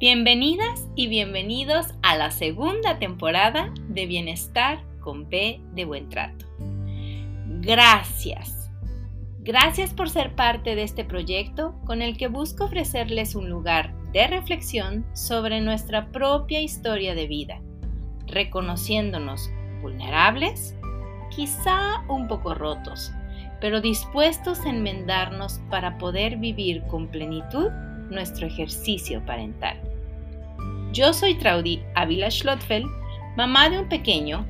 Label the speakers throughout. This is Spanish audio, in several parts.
Speaker 1: Bienvenidas y bienvenidos a la segunda temporada de Bienestar con B de Buen Trato. Gracias. Gracias por ser parte de este proyecto con el que busco ofrecerles un lugar de reflexión sobre nuestra propia historia de vida, reconociéndonos vulnerables, quizá un poco rotos, pero dispuestos a enmendarnos para poder vivir con plenitud nuestro ejercicio parental. Yo soy Traudy Ávila Schlotfeld, mamá de un pequeño,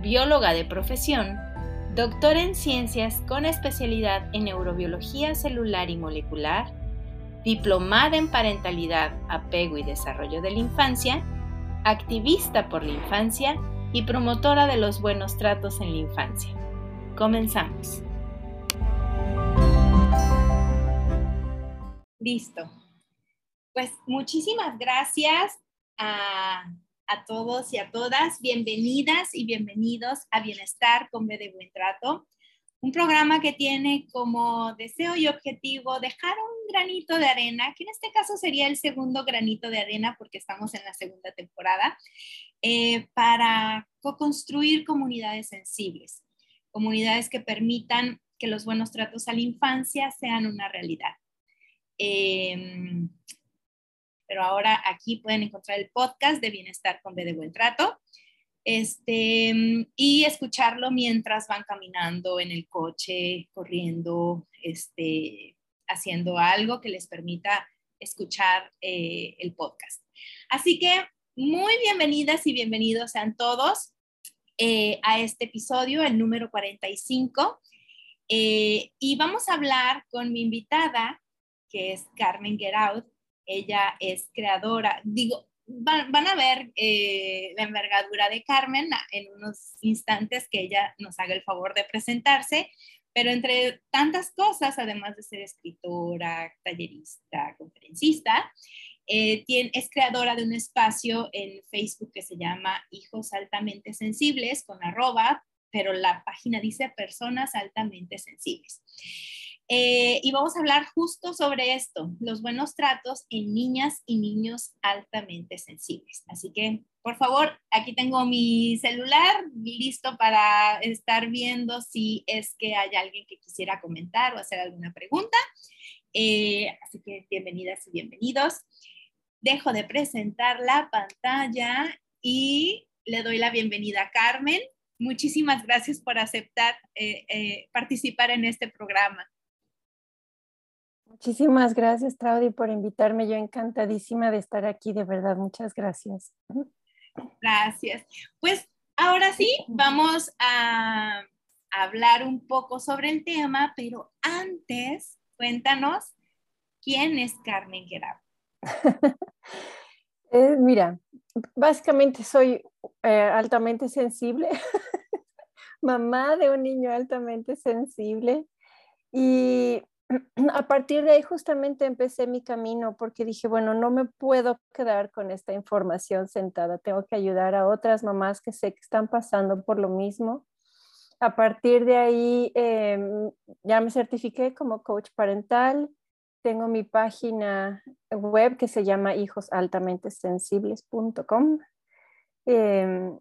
Speaker 1: bióloga de profesión, doctora en ciencias con especialidad en neurobiología celular y molecular, diplomada en parentalidad, apego y desarrollo de la infancia, activista por la infancia y promotora de los buenos tratos en la infancia. Comenzamos. Listo. Pues muchísimas gracias a, todos y a todas. Bienvenidas y bienvenidos a Bienestar con B de Buen Trato, un programa que tiene como deseo y objetivo dejar un granito de arena, que en este caso sería el segundo granito de arena porque estamos en la segunda temporada, eh, para co-construir comunidades sensibles, comunidades que permitan que los buenos tratos a la infancia sean una realidad. Em, pero ahora aquí pueden encontrar el podcast de Bienestar con B de Buen Trato este, y escucharlo mientras van caminando en el coche, corriendo, este, haciendo algo que les permita escuchar eh, el podcast. Así que muy bienvenidas y bienvenidos sean todos eh, a este episodio, el número 45. Eh, y vamos a hablar con mi invitada, que es Carmen Geraud. Ella es creadora, digo, van, a ver eh, la envergadura de Carmen en unos instantes que ella nos haga el favor de presentarse, pero entre tantas cosas, además de ser escritora, tallerista, conferencista, eh, es creadora de un espacio en Facebook que se llama Hijos Altamente Sensibles con arroba, pero la página dice Personas Altamente Sensibles. Eh, y vamos a hablar justo sobre esto, los buenos tratos en niñas y niños altamente sensibles. Así que, por favor, aquí tengo mi celular listo para estar viendo si es que hay alguien que quisiera comentar o hacer alguna pregunta. Eh, así que bienvenidas y bienvenidos. Dejo de presentar la pantalla y le doy la bienvenida a Carmen. Muchísimas gracias por aceptar eh, participar en este programa.
Speaker 2: Muchísimas gracias, Traudy, por invitarme. Yo encantadísima de estar aquí, de verdad. Muchas gracias.
Speaker 1: Gracias. Pues ahora sí, vamos a hablar un poco sobre el tema, pero antes, cuéntanos, ¿quién es Carmen Gerard?
Speaker 2: Eh, mira, básicamente soy eh, altamente sensible, mamá de un niño altamente sensible y a partir de ahí justamente empecé mi camino porque dije, bueno, no me puedo quedar con esta información sentada, tengo que ayudar a otras mamás que sé que están pasando por lo mismo. A partir de ahí em, ya me certifiqué como coach parental, tengo mi página web que se llama hijosaltamentesensibles.com. Eh,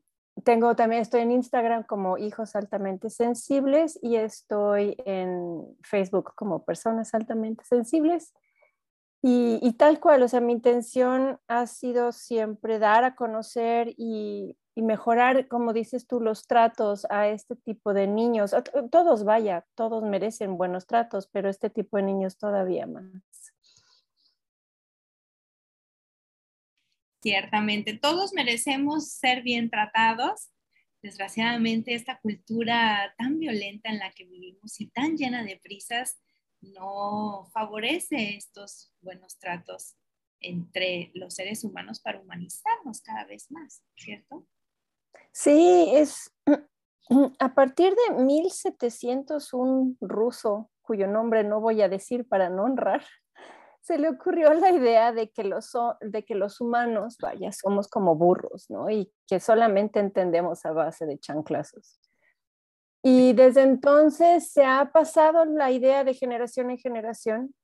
Speaker 2: tengo también, estoy en Instagram como Hijos Altamente Sensibles y estoy en Facebook como Personas Altamente Sensibles. Y, tal cual, o sea, mi intención ha sido siempre dar a conocer y, y, mejorar, como dices tú, los tratos a este tipo de niños. Todos, vaya, todos merecen buenos tratos, pero este tipo de niños todavía más.
Speaker 1: Ciertamente, todos merecemos ser bien tratados. Desgraciadamente, esta cultura tan violenta en la que vivimos y tan llena de prisas no favorece estos buenos tratos entre los seres humanos para humanizarnos cada vez más, ¿cierto?
Speaker 2: Sí, es a partir de 1700 un ruso cuyo nombre no voy a decir para no honrar, se le ocurrió la idea de que los, de que los humanos, vaya, somos como burros, ¿no? Y que solamente entendemos a base de chanclazos. Y desde entonces se ha pasado la idea de generación en generación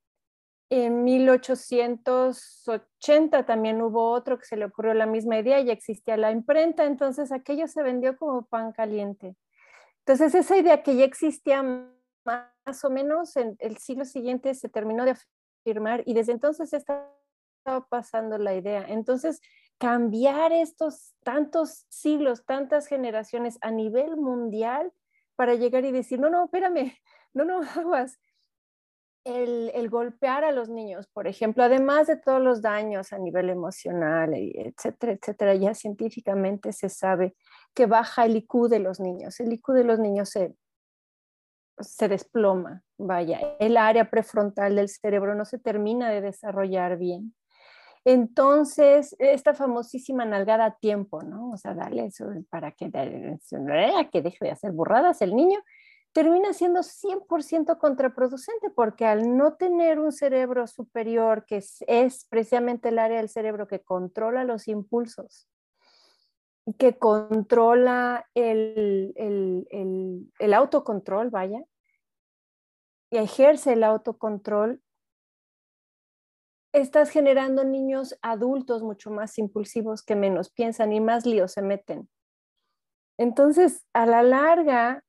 Speaker 2: en 1880 también hubo otro que se le ocurrió la misma idea, ya existía la imprenta, entonces aquello se vendió como pan caliente. Entonces esa idea que ya existía más o menos en el siglo siguiente se terminó de y desde entonces estaba pasando la idea. Entonces, cambiar estos tantos siglos, tantas generaciones a nivel mundial para llegar y decir, no, no, espérame, no, no, aguas, el, golpear a los niños, por ejemplo, además de todos los daños a nivel emocional, etcétera, etcétera, ya científicamente se sabe que baja el IQ de los niños. El IQ de los niños se, se desploma, vaya, el área prefrontal del cerebro no se termina de desarrollar bien. Entonces, esta famosísima nalgada a tiempo, ¿no? O sea, dale eso para que, que deje de hacer burradas el niño termina siendo 100% contraproducente porque al no tener un cerebro superior, que es, precisamente el área del cerebro que controla los impulsos, que controla el, el, autocontrol, vaya, y ejerce el autocontrol, estás generando niños adultos mucho más impulsivos que menos piensan y más líos se meten. Entonces, a la larga,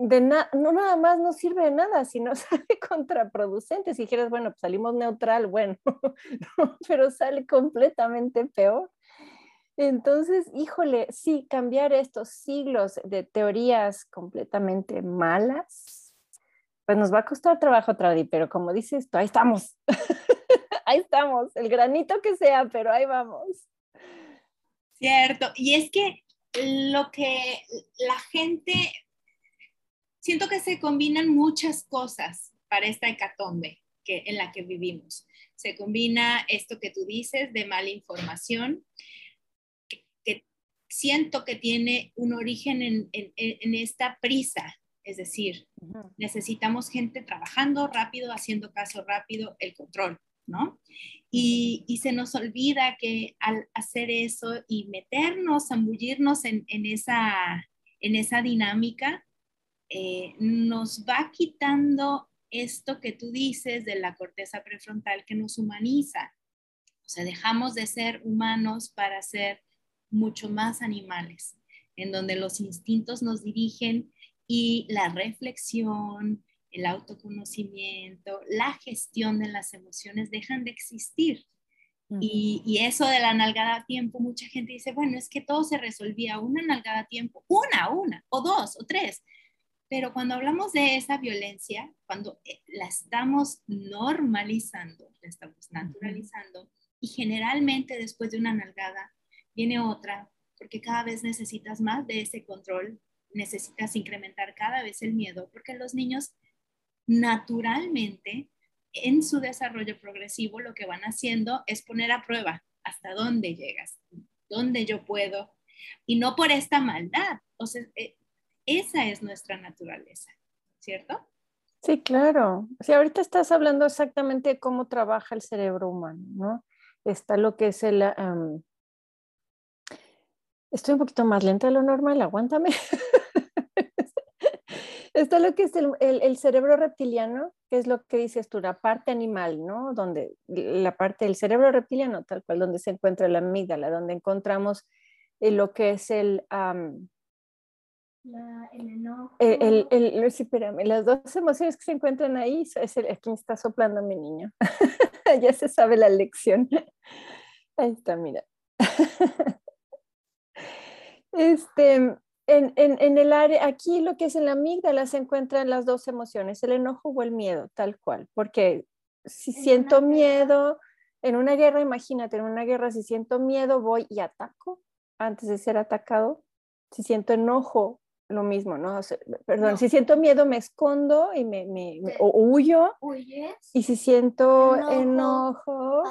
Speaker 2: de no nada más no sirve de nada, sino sale contraproducente. Si dijeras, bueno, pues salimos neutral, bueno, pero sale completamente peor. Entonces, híjole, sí, cambiar estos siglos de teorías completamente malas, pues nos va a costar trabajo vez, pero como dices esto, ahí estamos, ahí estamos, el granito que sea, pero ahí vamos.
Speaker 1: Cierto, y es que lo que la gente siento que se combinan muchas cosas para esta hecatombe que, en la que vivimos. Se combina esto que tú dices de mala información, siento que tiene un origen en, esta prisa, es decir, necesitamos gente trabajando rápido, haciendo caso rápido, el control, ¿no? Y, se nos olvida que al hacer eso y meternos, zambullirnos en, esa, en esa dinámica, eh, nos va quitando esto que tú dices de la corteza prefrontal que nos humaniza. O sea, dejamos de ser humanos para ser mucho más animales, en donde los instintos nos dirigen y la reflexión, el autoconocimiento, la gestión de las emociones dejan de existir. y, y, eso de la nalgada a tiempo, mucha gente dice, bueno, es que todo se resolvía una nalgada a tiempo, una, una, o dos, o tres, pero cuando hablamos de esa violencia, cuando eh, la estamos normalizando, la estamos naturalizando, y generalmente después de una nalgada viene otra, porque cada vez necesitas más de ese control, necesitas incrementar cada vez el miedo, porque los niños naturalmente en su desarrollo progresivo lo que van haciendo es poner a prueba hasta dónde llegas, dónde yo puedo, y no por esta maldad. O sea, eh, esa es nuestra naturaleza, ¿cierto?
Speaker 2: Sí, claro. Sí, ahorita estás hablando exactamente de cómo trabaja el cerebro humano, ¿no? Está lo que es el... estoy un poquito más lenta de lo normal, aguántame. Está lo que es el, el, cerebro reptiliano, que es lo que dices tú, la parte animal, ¿no? Donde la parte del cerebro reptiliano, tal cual, donde se encuentra la amígdala, donde encontramos eh, lo que es el,
Speaker 3: el enojo.
Speaker 2: Eh, el, el, espérame, las dos emociones que se encuentran ahí es el, quien está soplando mi niño. ya se sabe la lección. Ahí está, mira. este, en, en, en, el área, aquí lo que es en la amígdala se encuentran las dos emociones, el enojo o el miedo, tal cual. Porque si siento miedo, en una guerra, imagínate, en una guerra, si siento miedo, voy y ataco antes de ser atacado. Si siento enojo, lo mismo, ¿no? perdón, si siento miedo me escondo y me, me, o huyo. Y si siento enojo,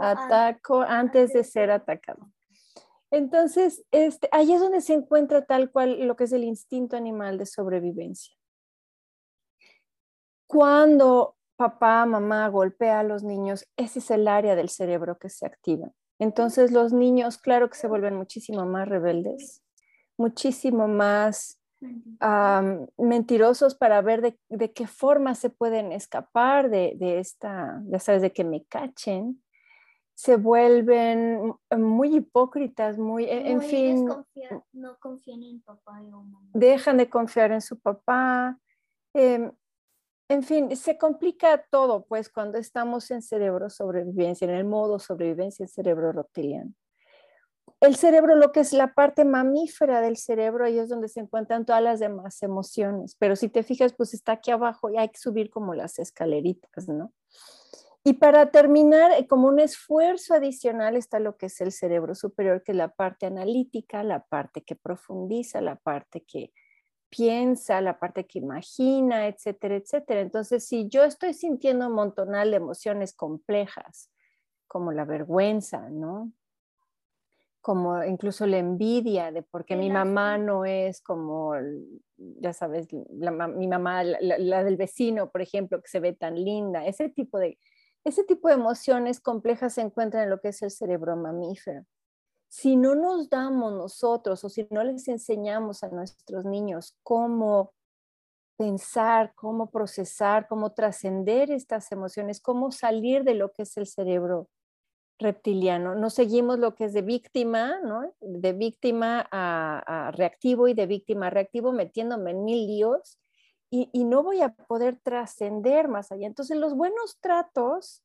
Speaker 2: ataco, antes, de ser atacado. Entonces, este, ahí es donde se encuentra tal cual lo que es el instinto animal de sobrevivencia. Cuando papá, mamá golpea a los niños, ese es el área del cerebro que se activa. Entonces los niños, claro que se vuelven muchísimo más rebeldes, muchísimo más mentirosos para ver de, qué forma se pueden escapar de, esta, ya sabes, de que me cachen, se vuelven muy hipócritas, muy, e, en fin.
Speaker 3: no confían en papá o mamá.
Speaker 2: Dejan de confiar en su papá. Em, en fin, se complica todo, pues, cuando estamos en cerebro sobrevivencia, en el modo sobrevivencia, el cerebro reptiliano el cerebro, lo que es la parte mamífera del cerebro, ahí es donde se encuentran todas las demás emociones. Pero si te fijas, pues está aquí abajo y hay que subir como las escaleritas, ¿no? Y para terminar, eh, como un esfuerzo adicional está lo que es el cerebro superior, que es la parte analítica, la parte que profundiza, la parte que piensa, la parte que imagina, etcétera, etcétera. Entonces, si yo estoy sintiendo un montonal de emociones complejas, como la vergüenza, ¿no? como incluso la envidia de porque mi mamá no es como, ya sabes, mi mamá, la, del vecino, por ejemplo, que se ve tan linda. Ese tipo, de, ese tipo de emociones complejas se encuentran en lo que es el cerebro mamífero. Si no nos damos nosotros o si no les enseñamos a nuestros niños cómo pensar, cómo procesar, cómo trascender estas emociones, cómo salir de lo que es el cerebro reptiliano. No seguimos lo que es de víctima, ¿no? De víctima a, reactivo y de víctima a reactivo, metiéndome en mil líos y, no voy a poder trascender más allá. Entonces, los buenos tratos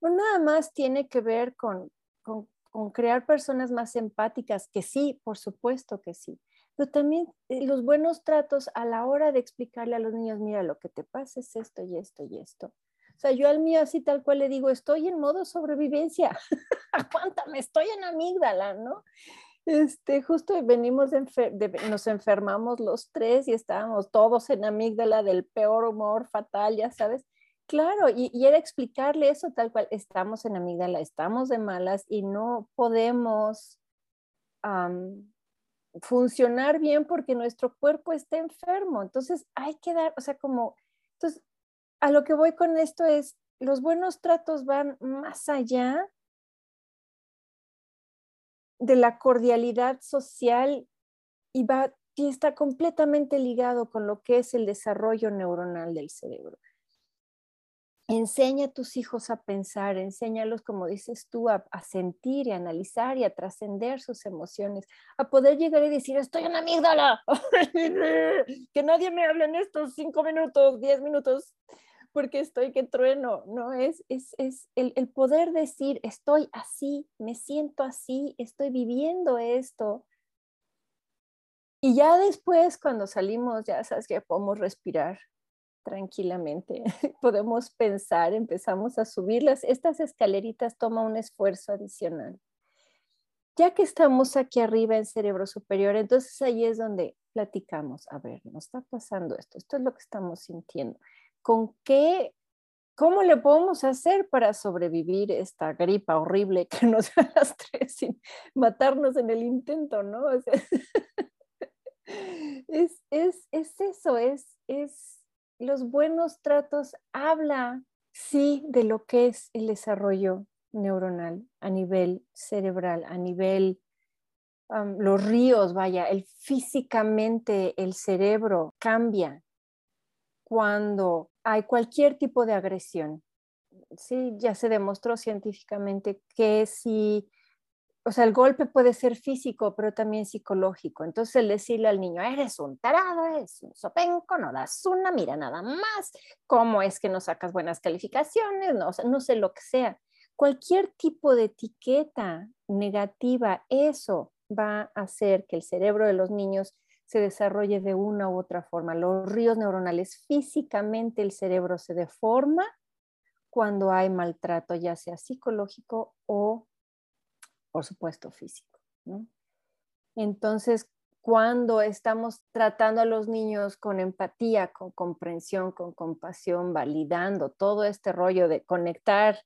Speaker 2: no nada más tiene que ver con, con, crear personas más empáticas, que sí, por supuesto que sí, pero también eh, los buenos tratos a la hora de explicarle a los niños, mira, lo que te pasa es esto y esto y esto o sea, yo al mío así tal cual le digo, estoy en modo sobrevivencia, aguántame, estoy en amígdala, ¿no? Este, justo venimos, de, nos enfermamos los tres y estábamos todos en amígdala del peor humor fatal, ya sabes. Claro, y, era explicarle eso tal cual, estamos en amígdala, estamos de malas y no podemos funcionar bien porque nuestro cuerpo está enfermo. Entonces hay que dar, o sea, como, entonces a lo que voy con esto es, los buenos tratos van más allá de la cordialidad social y, va, y está completamente ligado con lo que es el desarrollo neuronal del cerebro. Enseña a tus hijos a pensar, enséñalos, como dices tú, a, sentir y a analizar y a trascender sus emociones, a poder llegar y decir, estoy en amígdala, que nadie me hable en estos cinco minutos, diez minutos, porque estoy que trueno, ¿no? Es, es, es el, el, poder decir, estoy así, me siento así, estoy viviendo esto. Y ya después, cuando salimos, ya sabes que podemos respirar tranquilamente, podemos pensar, empezamos a subirlas. Estas escaleritas toma un esfuerzo adicional. Ya que estamos aquí arriba en cerebro superior, entonces ahí es donde platicamos, a ver, nos está pasando esto, esto es lo que estamos sintiendo con qué, cómo le podemos hacer para sobrevivir esta gripa horrible que nos da las tres sin matarnos en el intento, ¿no? es, es, es, eso, es, es los buenos tratos, habla, sí, de lo que es el desarrollo neuronal a nivel cerebral, a nivel los ríos, vaya, el físicamente el cerebro cambia cuando hay cualquier tipo de agresión. Sí, ya se demostró científicamente que si, o sea, el golpe puede ser físico, pero también psicológico. Entonces, el decirle al niño, eres un tarado, eres un sopenco, no das una, mira nada más, cómo es que no sacas buenas calificaciones, no, no sé lo que sea. Cualquier tipo de etiqueta negativa, eso va a hacer que el cerebro de los niños se desarrolle de una u otra forma. Los ríos neuronales, físicamente el cerebro se deforma cuando hay maltrato, ya sea psicológico o, por supuesto, físico. Entonces, cuando estamos tratando a los niños con empatía, con comprensión, con compasión, validando todo este rollo de conectar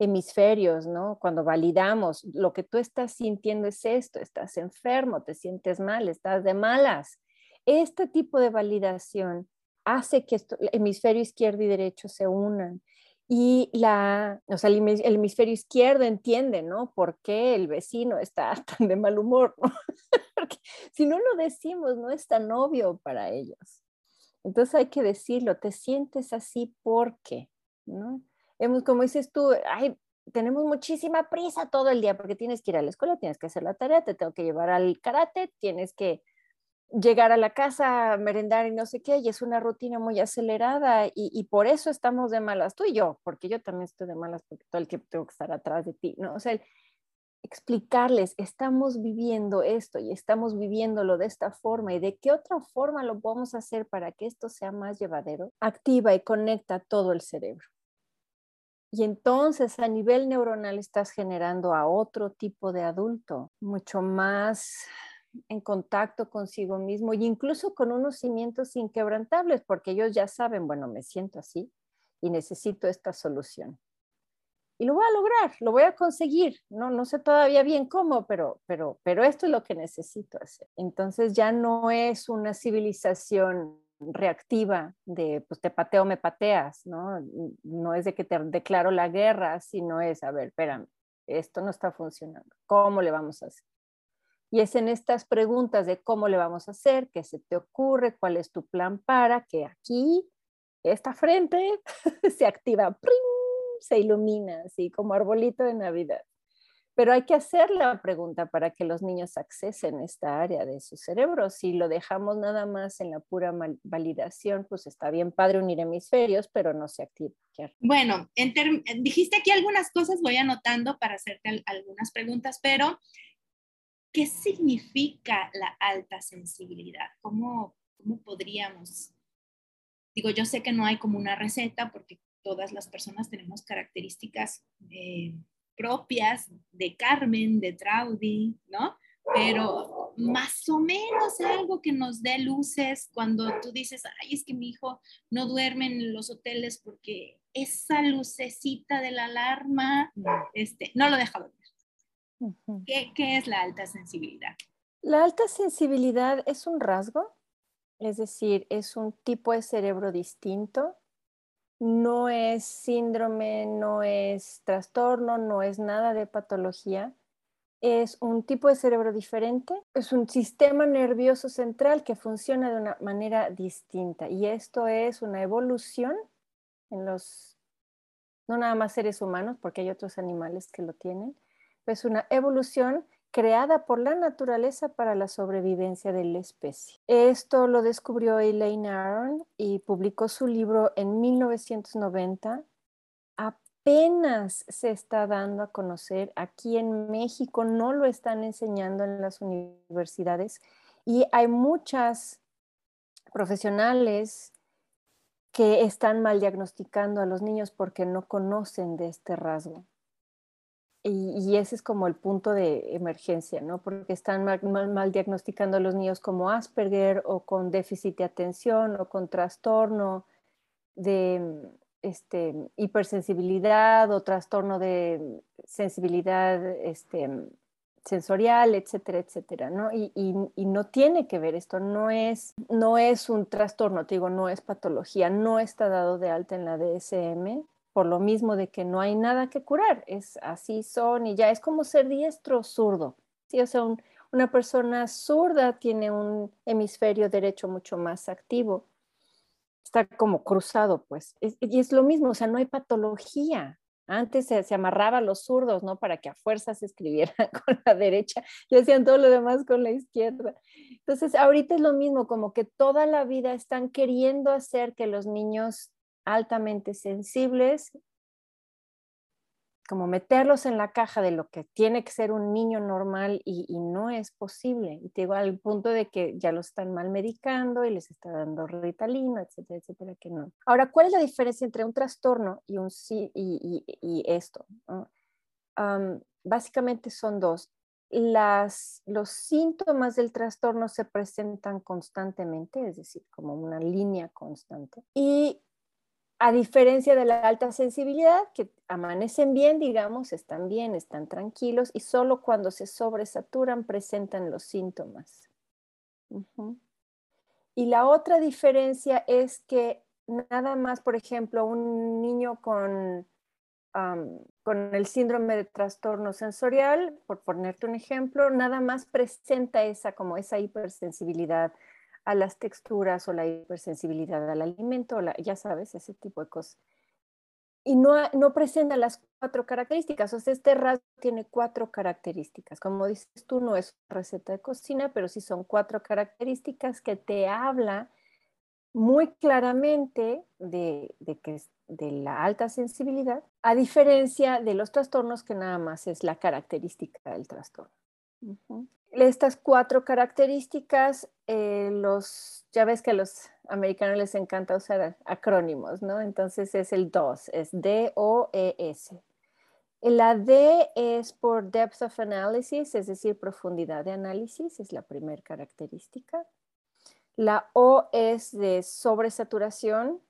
Speaker 2: hemisferios, ¿no? Cuando validamos, lo que tú estás sintiendo es esto, estás enfermo, te sientes mal, estás de malas. Este tipo de validación hace que el hemisferio izquierdo y derecho se unan Y la, o sea, el, hemisferio izquierdo entiende, ¿no? ¿Por qué el vecino está tan de mal humor? ¿no? Porque si no lo decimos, no es tan obvio para ellos. Entonces hay que decirlo, te sientes así porque, ¿no? Hemos, como dices tú, ay, tenemos muchísima prisa todo el día porque tienes que ir a la escuela, tienes que hacer la tarea, te tengo que llevar al karate, tienes que llegar a la casa, merendar y no sé qué, y es una rutina muy acelerada y, por eso estamos de malas, tú y yo, porque yo también estoy de malas porque todo el tiempo tengo que estar atrás de ti, ¿no? O sea, explicarles, estamos viviendo esto y estamos viviéndolo de esta forma y de qué otra forma lo podemos hacer para que esto sea más llevadero, activa y conecta todo el cerebro. Y entonces a nivel neuronal estás generando a otro tipo de adulto, mucho más en contacto consigo mismo y incluso con unos cimientos inquebrantables, porque ellos ya saben, bueno, me siento así y necesito esta solución. Y lo voy a lograr, lo voy a conseguir. No, no sé todavía bien cómo, pero, pero, pero esto es lo que necesito hacer. Entonces ya no es una civilización reactiva de, pues te pateo, me pateas, ¿no? No es de que te declaro la guerra, sino es, a ver, espérame, esto no está funcionando. ¿Cómo le vamos a hacer? Y es en estas preguntas de cómo le vamos a hacer, qué se te ocurre, cuál es tu plan para que aquí, esta frente, se activa, se ilumina, así como arbolito de Navidad. Pero hay que hacer la pregunta para que los niños accesen esta área de su cerebro. Si lo dejamos nada más en la pura validación, pues está bien padre unir hemisferios, pero no se activa.
Speaker 1: Bueno, dijiste aquí algunas cosas, voy anotando para hacerte algunas preguntas, pero ¿Qué significa la alta sensibilidad? ¿Cómo, ¿Cómo podríamos? Digo, yo sé que no hay como una receta porque todas las personas tenemos características eh, propias de Carmen, de Traudy, ¿no? Pero más o menos algo que nos dé luces cuando tú dices, ay, es que mi hijo no duerme en los hoteles porque esa lucecita de la alarma, este, no lo deja dormir. ¿Qué, es la alta sensibilidad?
Speaker 2: La alta sensibilidad es un rasgo, es decir, es un tipo de cerebro distinto. No es síndrome, no es trastorno, no es nada de patología. Es un tipo de cerebro diferente, es un sistema nervioso central que funciona de una manera distinta y esto es una evolución en los, no nada más seres humanos, porque hay otros animales que lo tienen, es una evolución creada por la naturaleza para la sobrevivencia de la especie. Esto lo descubrió Elaine Aron y publicó su libro en 1990. Apenas se está dando a conocer aquí en México, no lo están enseñando en las universidades y hay muchas profesionales que están mal diagnosticando a los niños porque no conocen de este rasgo. Y, ese es como el punto de emergencia, ¿no? Porque están mal, diagnosticando a los niños como Asperger o con déficit de atención o con trastorno de este, hipersensibilidad o trastorno de sensibilidad este, sensorial, etcétera, etcétera. Y, y, no tiene que ver esto, no es, no es un trastorno, te digo, no es patología, no está dado de alta en la DSM, por lo mismo de que no hay nada que curar, es así son y ya es como ser diestro zurdo. ¿sí? O sea, una persona zurda tiene un hemisferio derecho mucho más activo, está como cruzado, pues. y es lo mismo, o sea, no hay patología. Antes se, se, amarraba a los zurdos, ¿no? Para que a fuerzas escribieran con la derecha y hacían todo lo demás con la izquierda. Entonces, ahorita es lo mismo, como que toda la vida están queriendo hacer que los niños altamente sensibles, como meterlos en la caja de lo que tiene que ser un niño normal y, no es posible. Y te digo al punto de que ya los están mal medicando y les está dando ritalino, etcétera, etcétera, que no. Ahora, ¿cuál es la diferencia entre un trastorno y, un, y, y esto? básicamente son dos. Las, los síntomas del trastorno se presentan constantemente, es decir, como una línea constante. Y a diferencia de la alta sensibilidad, que amanecen bien, digamos, están bien, están tranquilos y solo cuando se sobresaturan presentan los síntomas. Y la otra diferencia es que nada más, por ejemplo, un niño con, con el síndrome de trastorno sensorial, por ponerte un ejemplo, nada más presenta esa como esa hipersensibilidad a las texturas o la hipersensibilidad al alimento, ya sabes, ese tipo de cosas. Y no, no presenta las cuatro características, o sea, este rasgo tiene cuatro características. Como dices tú, no es receta de cocina, pero sí son cuatro características que te habla muy claramente de, que, de la alta sensibilidad, a diferencia de los trastornos que nada más es la característica del trastorno. Estas cuatro características, eh, los, ya ves que a los americanos les encanta usar acrónimos, ¿no? Entonces es el DOS, es D-O-E-S. La D es por Depth of Analysis, es decir, profundidad de análisis, es la primera característica. La O es de sobresaturación.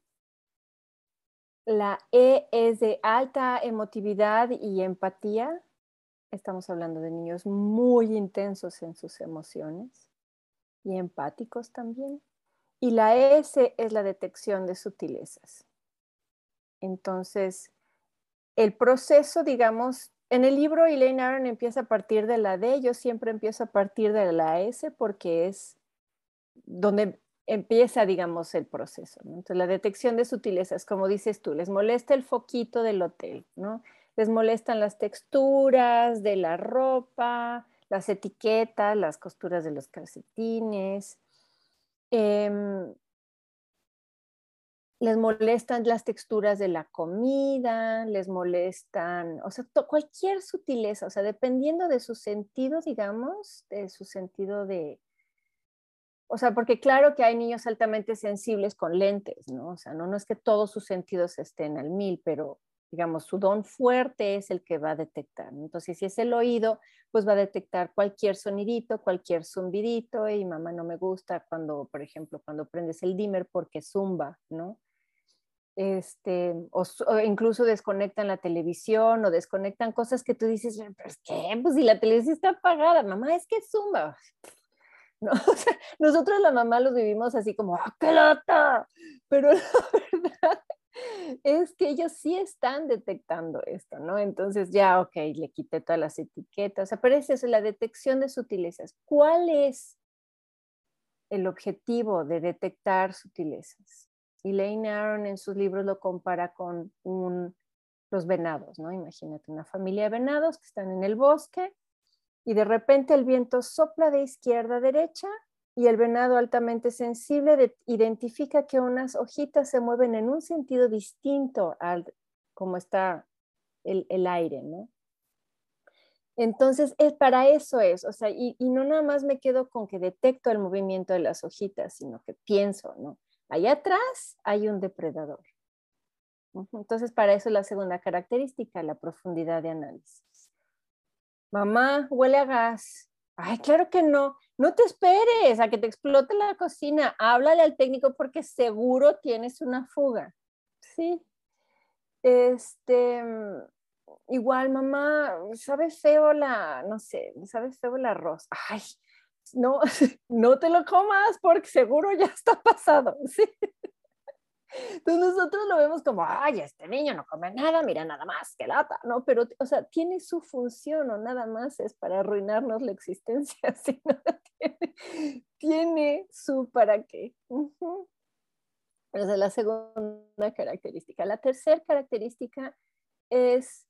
Speaker 2: La E es de alta emotividad y empatía. Estamos hablando de niños muy intensos en sus emociones y empáticos también. Y la S es la detección de sutilezas. Entonces, el proceso, digamos, en el libro Elaine Aron empieza a partir de la D, yo siempre empiezo a partir de la S porque es donde empieza, digamos, el proceso. Entonces, la detección de sutilezas, como dices tú, les molesta el foquito del hotel, ¿no? Les molestan las texturas de la ropa, las etiquetas, las costuras de los calcetines. Em, les molestan las texturas de la comida, les molestan, o sea, cualquier sutileza, o sea, dependiendo de su sentido, digamos, de su sentido de, o sea, porque claro que hay niños altamente sensibles con lentes, ¿no? O sea, no, no es que todos sus sentidos estén al mil, pero digamos, su don fuerte es el que va a detectar. Entonces, si es el oído, pues va a detectar cualquier sonidito, cualquier zumbidito, y mamá no me gusta cuando, por ejemplo, cuando prendes el dimmer porque zumba, ¿no? Este, o, incluso desconectan la televisión o desconectan cosas que tú dices, pero es que, pues si la televisión está apagada, mamá, es que zumba. ¿no? nosotros la mamá los vivimos así como, ¡ah, qué lata! Pero la es que ellos sí están detectando esto, ¿no? Entonces ya, ok, le quité todas las etiquetas. O sea, es eso, la detección de sutilezas. ¿Cuál es el objetivo de detectar sutilezas? Elaine Aron en sus libros lo compara con un, los venados, ¿no? Imagínate una familia de venados que están en el bosque y de repente el viento sopla de izquierda a derecha y el venado altamente sensible identifica que unas hojitas se mueven en un sentido distinto al como está el, aire, ¿no? Entonces, es, para eso es, o sea, y, y, no nada más me quedo con que detecto el movimiento de las hojitas, sino que pienso, ¿no? Allá atrás hay un depredador. Entonces, para eso la segunda característica, la profundidad de análisis mamá, huele a gas. Ay, claro que no. No te esperes a que te explote la cocina. Háblale al técnico porque seguro tienes una fuga. Sí. Este, igual, mamá, sabe feo la, no sé, sabe feo el arroz. Ay, no, no te lo comas porque seguro ya está pasado. Sí. Entonces nosotros lo vemos como, ay, este niño no come nada, mira nada más, que lata, ¿no? Pero, o sea, tiene su función o nada más es para arruinarnos la existencia, sino tiene, tiene su para qué. Esa es la segunda característica. La tercera característica es,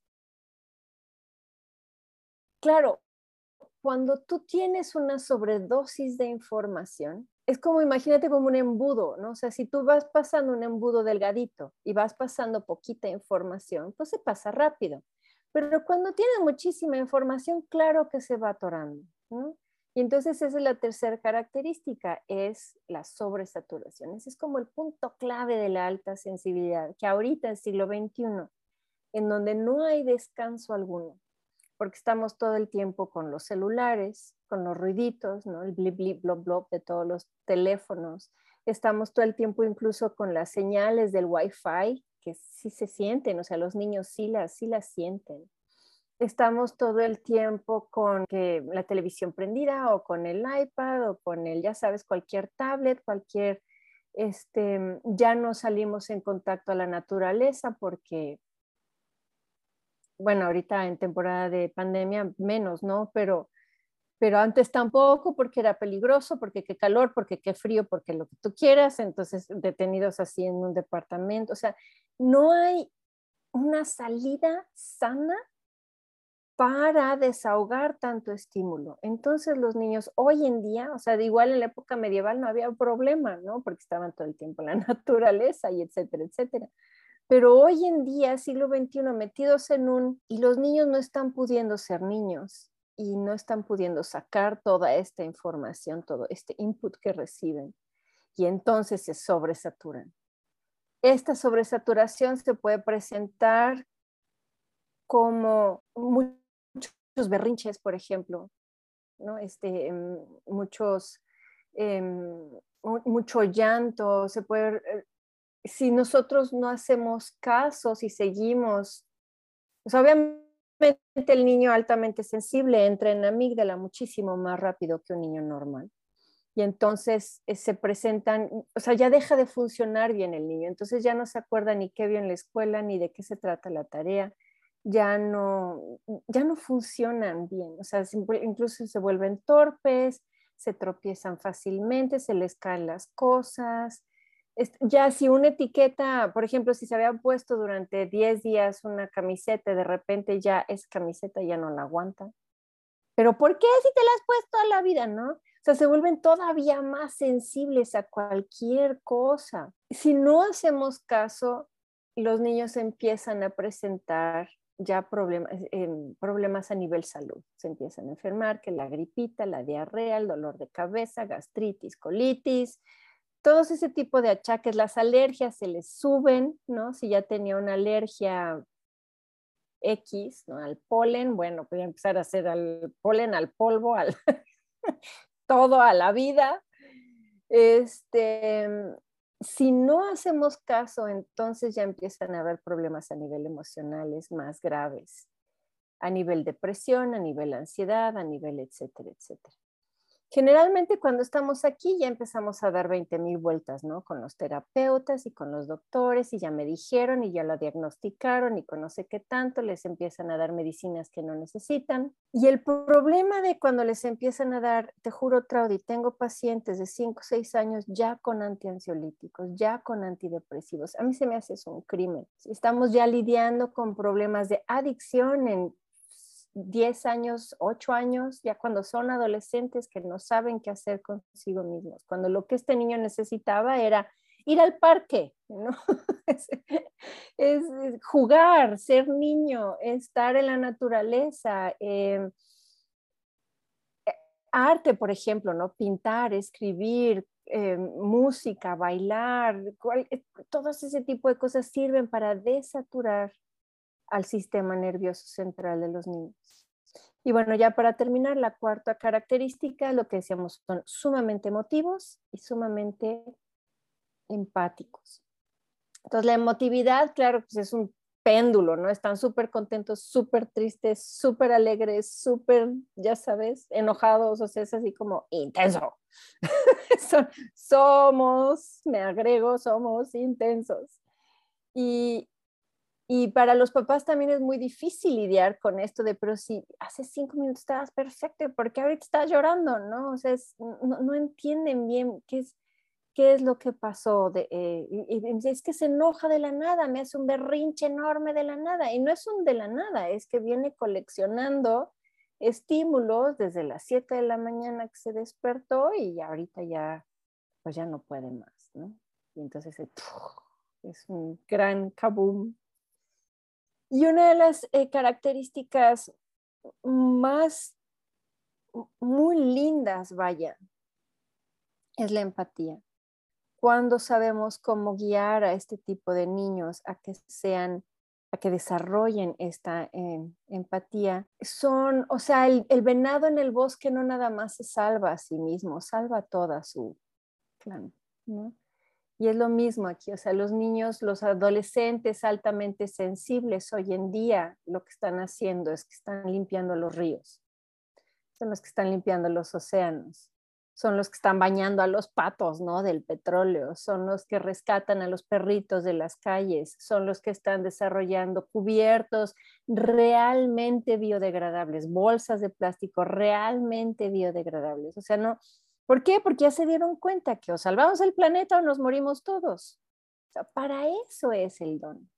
Speaker 2: claro, cuando tú tienes una sobredosis de información, es como, imagínate como un embudo, ¿no? O sea, si tú vas pasando un embudo delgadito y vas pasando poquita información, pues se pasa rápido. Pero cuando tienes muchísima información, claro que se va atorando, ¿no? Y entonces esa es la tercera característica, es la sobresaturación. Ese es como el punto clave de la alta sensibilidad, que ahorita en el siglo XXI, en donde no hay descanso alguno, porque estamos todo el tiempo con los celulares, con los ruiditos, ¿no? El blip, blip, blop, blop de todos los teléfonos. Estamos todo el tiempo incluso con las señales del Wi-Fi, que sí se sienten, o sea, los niños sí las, sí las sienten. Estamos todo el tiempo con la televisión prendida o con el iPad o con el, ya sabes, cualquier tablet, cualquier este, ya no salimos en contacto a la naturaleza porque, bueno, ahorita en temporada de pandemia menos, ¿no? Pero, pero antes tampoco porque era peligroso, porque qué calor, porque qué frío, porque lo que tú quieras, entonces detenidos así en un departamento, o sea, no hay una salida sana para desahogar tanto estímulo. Entonces los niños hoy en día, o sea, de igual en la época medieval no había problema, ¿no? Porque estaban todo el tiempo en la naturaleza y etcétera, etcétera. Pero hoy en día, siglo XXI, metidos en un, y los niños no están pudiendo ser niños y no están pudiendo sacar toda esta información, todo este input que reciben. Y entonces se sobresaturan. Esta sobresaturación se puede presentar como berrinches, por ejemplo, ¿no? Este, em, muchos, em, mucho llanto, se puede, eh, si nosotros no hacemos caso, si seguimos, pues obviamente el niño altamente sensible entra en amígdala muchísimo más rápido que un niño normal. Y entonces eh, se presentan, o sea, ya deja de funcionar bien el niño, entonces ya no se acuerda ni qué vio en la escuela, ni de qué se trata la tarea, ya no, ya no funcionan bien, o sea, incluso se vuelven torpes, se tropiezan fácilmente, se les caen las cosas. Ya si una etiqueta, por ejemplo, si se había puesto durante 10 días una camiseta, de repente ya esa camiseta ya no la aguanta. Pero ¿por qué si te la has puesto toda la vida, no? O sea, se vuelven todavía más sensibles a cualquier cosa. Si no hacemos caso, los niños empiezan a presentar ya problemas, em, problemas a nivel salud. Se empiezan a enfermar, que la gripita, la diarrea, el dolor de cabeza, gastritis, colitis, todos ese tipo de achaques, las alergias se les suben, ¿no? Si ya tenía una alergia X, ¿no? Al polen, bueno, voy a empezar a hacer al polen, al polvo, al todo a la vida. Este, si no hacemos caso, entonces ya empiezan a haber problemas a nivel emocionales más graves, a nivel depresión, a nivel ansiedad, a nivel etcétera, etcétera. Generalmente cuando estamos aquí ya empezamos a dar 20 mil vueltas, ¿no? Con los terapeutas y con los doctores y ya me dijeron y ya lo diagnosticaron y con no sé qué tanto, les empiezan a dar medicinas que no necesitan. Y el problema de cuando les empiezan a dar, te juro, Traudy, tengo pacientes de 5 o 6 años ya con antiansiolíticos, ya con antidepresivos. A mí se me hace eso un crimen. Estamos ya lidiando con problemas de adicción en 10 años, 8 años, ya cuando son adolescentes que no saben qué hacer consigo mismos, cuando lo que este niño necesitaba era ir al parque, ¿no? es, jugar, ser niño, estar en la naturaleza, em, eh, arte, por ejemplo, ¿no? Pintar, escribir, em, música, bailar, cual, eh, todos ese tipo de cosas sirven para desaturar al sistema nervioso central de los niños. Y bueno, ya para terminar, la cuarta característica, lo que decíamos, son sumamente emotivos y sumamente empáticos. Entonces, la emotividad, claro, pues es un péndulo, ¿no? Están súper contentos, súper tristes, súper alegres, súper, ya sabes, enojados, o sea, es así como intenso. somos, me agrego, somos intensos. Y, y para los papás también es muy difícil lidiar con esto de, pero si hace cinco minutos estabas perfecto, ¿por qué ahorita estás llorando? ¿No? O sea, no, entienden bien qué es, qué es lo que pasó. De, eh, y, es que se enoja de la nada, me hace un berrinche enorme de la nada. Y no es un de la nada, es que viene coleccionando estímulos desde las 7 de la mañana que se despertó y ahorita ya, pues ya no puede más, ¿no? Y entonces es un gran kaboom y una de las eh, características más, muy lindas, vaya, es la empatía. Cuando sabemos cómo guiar a este tipo de niños a que sean, a que desarrollen esta eh, empatía, son, o sea, el, el, venado en el bosque no nada más se salva a sí mismo, salva a toda su clan, ¿no? Y es lo mismo aquí, o sea, los niños, los adolescentes altamente sensibles hoy en día lo que están haciendo es que están limpiando los ríos, son los que están limpiando los océanos, son los que están bañando a los patos, ¿no? Del petróleo, son los que rescatan a los perritos de las calles, son los que están desarrollando cubiertos realmente biodegradables, bolsas de plástico realmente biodegradables. O sea, no, ¿por qué? Porque ya se dieron cuenta que o salvamos el planeta o nos morimos todos. Para eso es el don.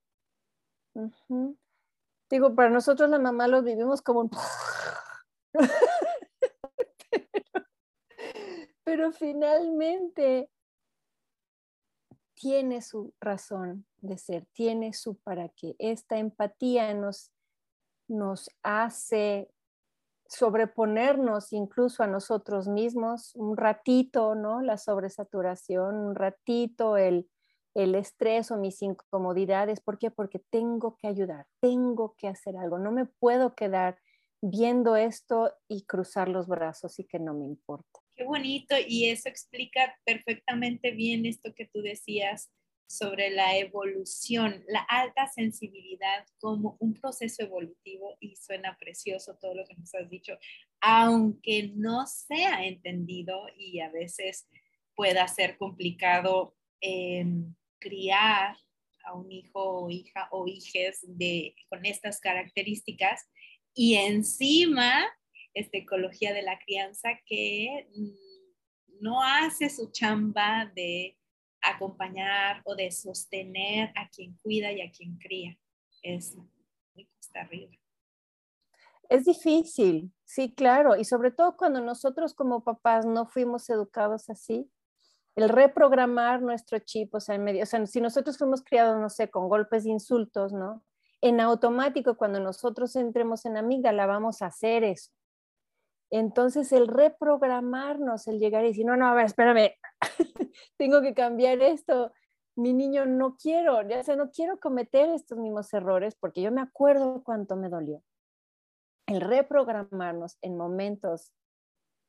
Speaker 2: Digo, para nosotros la mamá lo vivimos como un... pero finalmente tiene su razón de ser, tiene su para qué. Esta empatía nos, nos hace sobreponernos incluso a nosotros mismos un ratito, ¿no? La sobresaturación, un ratito el, el estrés o mis incomodidades. ¿Por qué? Porque tengo que ayudar, tengo que hacer algo, no me puedo quedar viendo esto y cruzar los brazos y que no me importa.
Speaker 1: Qué bonito y eso explica perfectamente bien esto que tú decías sobre la evolución, la alta sensibilidad como un proceso evolutivo y suena precioso todo lo que nos has dicho, aunque no sea entendido y a veces pueda ser complicado em, criar a un hijo o hija o hijes de, con estas características y encima esta ecología de la crianza que mm, no hace su chamba de acompañar o de sostener a quien cuida y a quien cría. Es muy cuesta arriba.
Speaker 2: Es difícil, sí, claro, y sobre todo cuando nosotros como papás no fuimos educados así, el reprogramar nuestro chip, o sea, en medio, o sea, si nosotros fuimos criados, no sé, con golpes de insultos, ¿no? En automático, cuando nosotros entremos en amígdala, vamos a hacer eso. Entonces, el reprogramarnos, el llegar y decir, no, no, a ver, espérame, tengo que cambiar esto. Mi niño, no quiero, ya sé, no quiero cometer estos mismos errores porque yo me acuerdo cuánto me dolió. El reprogramarnos en momentos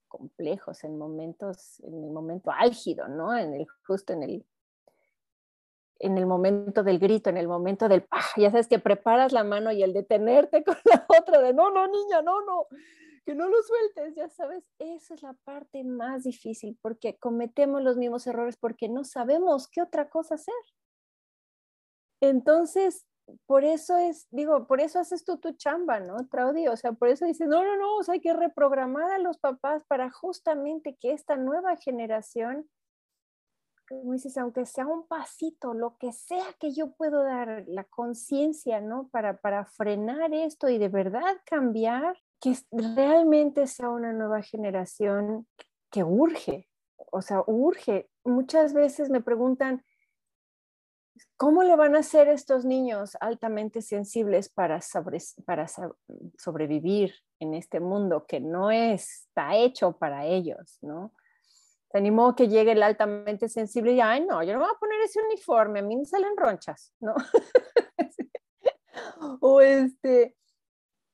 Speaker 2: complejos, en momentos, en el momento álgido, ¿no? En el, justo en el, en el momento del grito, en el momento del, ya sabes que preparas la mano y el detenerte con la otra de, no, no, niña, no, no, que no lo sueltes, ya sabes, esa es la parte más difícil porque cometemos los mismos errores porque no sabemos qué otra cosa hacer. Entonces, por eso es, digo, por eso haces tú tu chamba, ¿no, Traudy? O sea, por eso dices, no, no, no, o sea, hay que reprogramar a los papás para justamente que esta nueva generación, como dices, aunque sea un pasito, lo que sea que yo puedo dar, la conciencia, ¿no? Para, para frenar esto y de verdad cambiar, que realmente sea una nueva generación que urge, o sea, urge. Muchas veces me preguntan, ¿cómo le van a hacer estos niños altamente sensibles para, sobrevivir en este mundo que no está hecho para ellos, ¿no? Se animó que llegue el altamente sensible y, ay, no, yo no voy a poner ese uniforme, a mí me salen ronchas, ¿no? o este,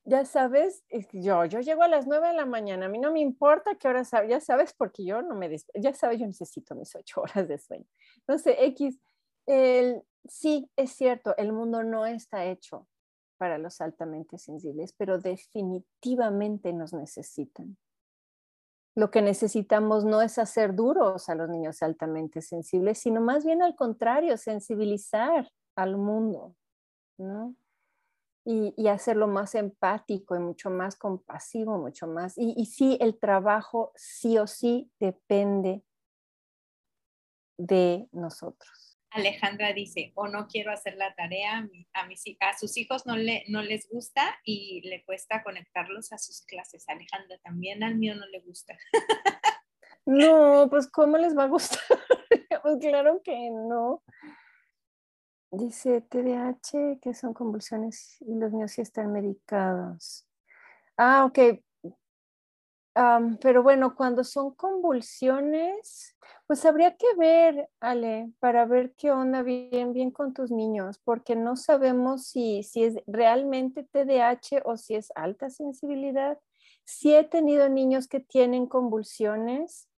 Speaker 2: ya sabes, yo, yo llego a las 9 de la mañana, a mí no me importa qué hora, ya sabes, porque yo no me, ya sabes, yo necesito mis 8 horas de sueño. Entonces, X, el, sí, es cierto, el mundo no está hecho para los altamente sensibles, pero definitivamente nos necesitan. Lo que necesitamos no es hacer duros a los niños altamente sensibles, sino más bien al contrario, sensibilizar al mundo, ¿no? Y, hacerlo más empático y mucho más compasivo, mucho más. Y, y sí, el trabajo sí o sí depende de nosotros.
Speaker 1: Alejandra dice, o no quiero hacer la tarea, a, mis, a sus hijos no, le, no les gusta y le cuesta conectarlos a sus clases. Alejandra, también al mío no le gusta.
Speaker 2: No, pues ¿cómo les va a gustar? pues claro que no. Dice TDAH, que son convulsiones y los niños sí están medicados. Ah, ok. pero bueno, cuando son convulsiones, pues habría que ver, Ale, para ver qué onda bien, bien con tus niños, porque no sabemos si, si es realmente TDAH o si es alta sensibilidad. Sí he tenido niños que tienen convulsiones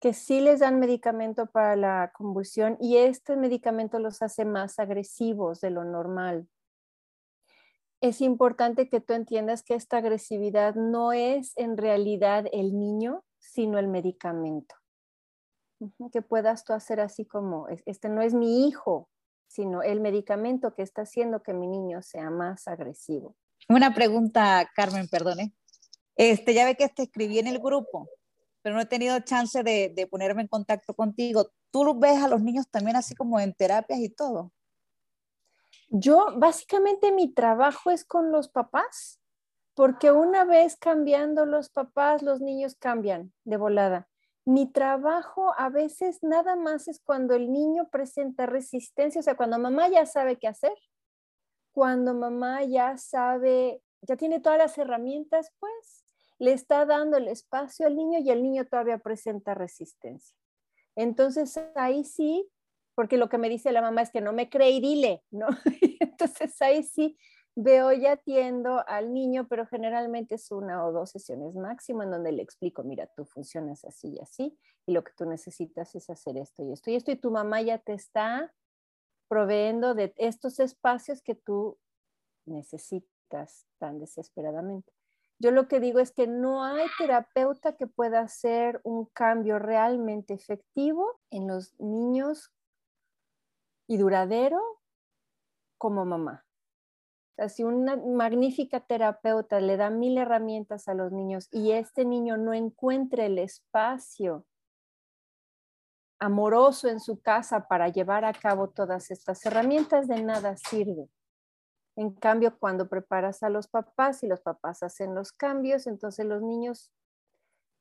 Speaker 2: que sí les dan medicamento para la convulsión y este medicamento los hace más agresivos de lo normal. Es importante que tú entiendas que esta agresividad no es en realidad el niño, sino el medicamento. que puedas tú hacer así como, este no es mi hijo, sino el medicamento que está haciendo que mi niño sea más agresivo.
Speaker 4: Una pregunta, Carmen, perdone. Este, ya ve que te escribí en el grupo, pero no he tenido chance de, ponerme en contacto contigo. ¿Tú ves a los niños también así como en terapias y todo?
Speaker 2: Yo, básicamente mi trabajo es con los papás, porque una vez cambiando los papás, los niños cambian de volada. Mi trabajo a veces nada más es cuando el niño presenta resistencia, o sea, cuando mamá ya sabe qué hacer, cuando mamá ya sabe, ya tiene todas las herramientas, pues le está dando el espacio al niño y el niño todavía presenta resistencia. Entonces ahí sí, porque lo que me dice la mamá es que no me cree dile, ¿no? Entonces ahí sí veo y atiendo al niño, pero generalmente es una o dos sesiones máximo en donde le explico, mira, tú funcionas así y así, y lo que tú necesitas es hacer esto y esto y esto, y tu mamá ya te está proveendo de estos espacios que tú necesitas tan desesperadamente. Yo lo que digo es que no hay terapeuta que pueda hacer un cambio realmente efectivo en los niños y duradero como mamá si una magnífica terapeuta le da mil herramientas a los niños y este niño no encuentra el espacio amoroso en su casa para llevar a cabo todas estas herramientas, de nada sirve. En cambio, cuando preparas a los papás y los papás hacen los cambios, entonces los niños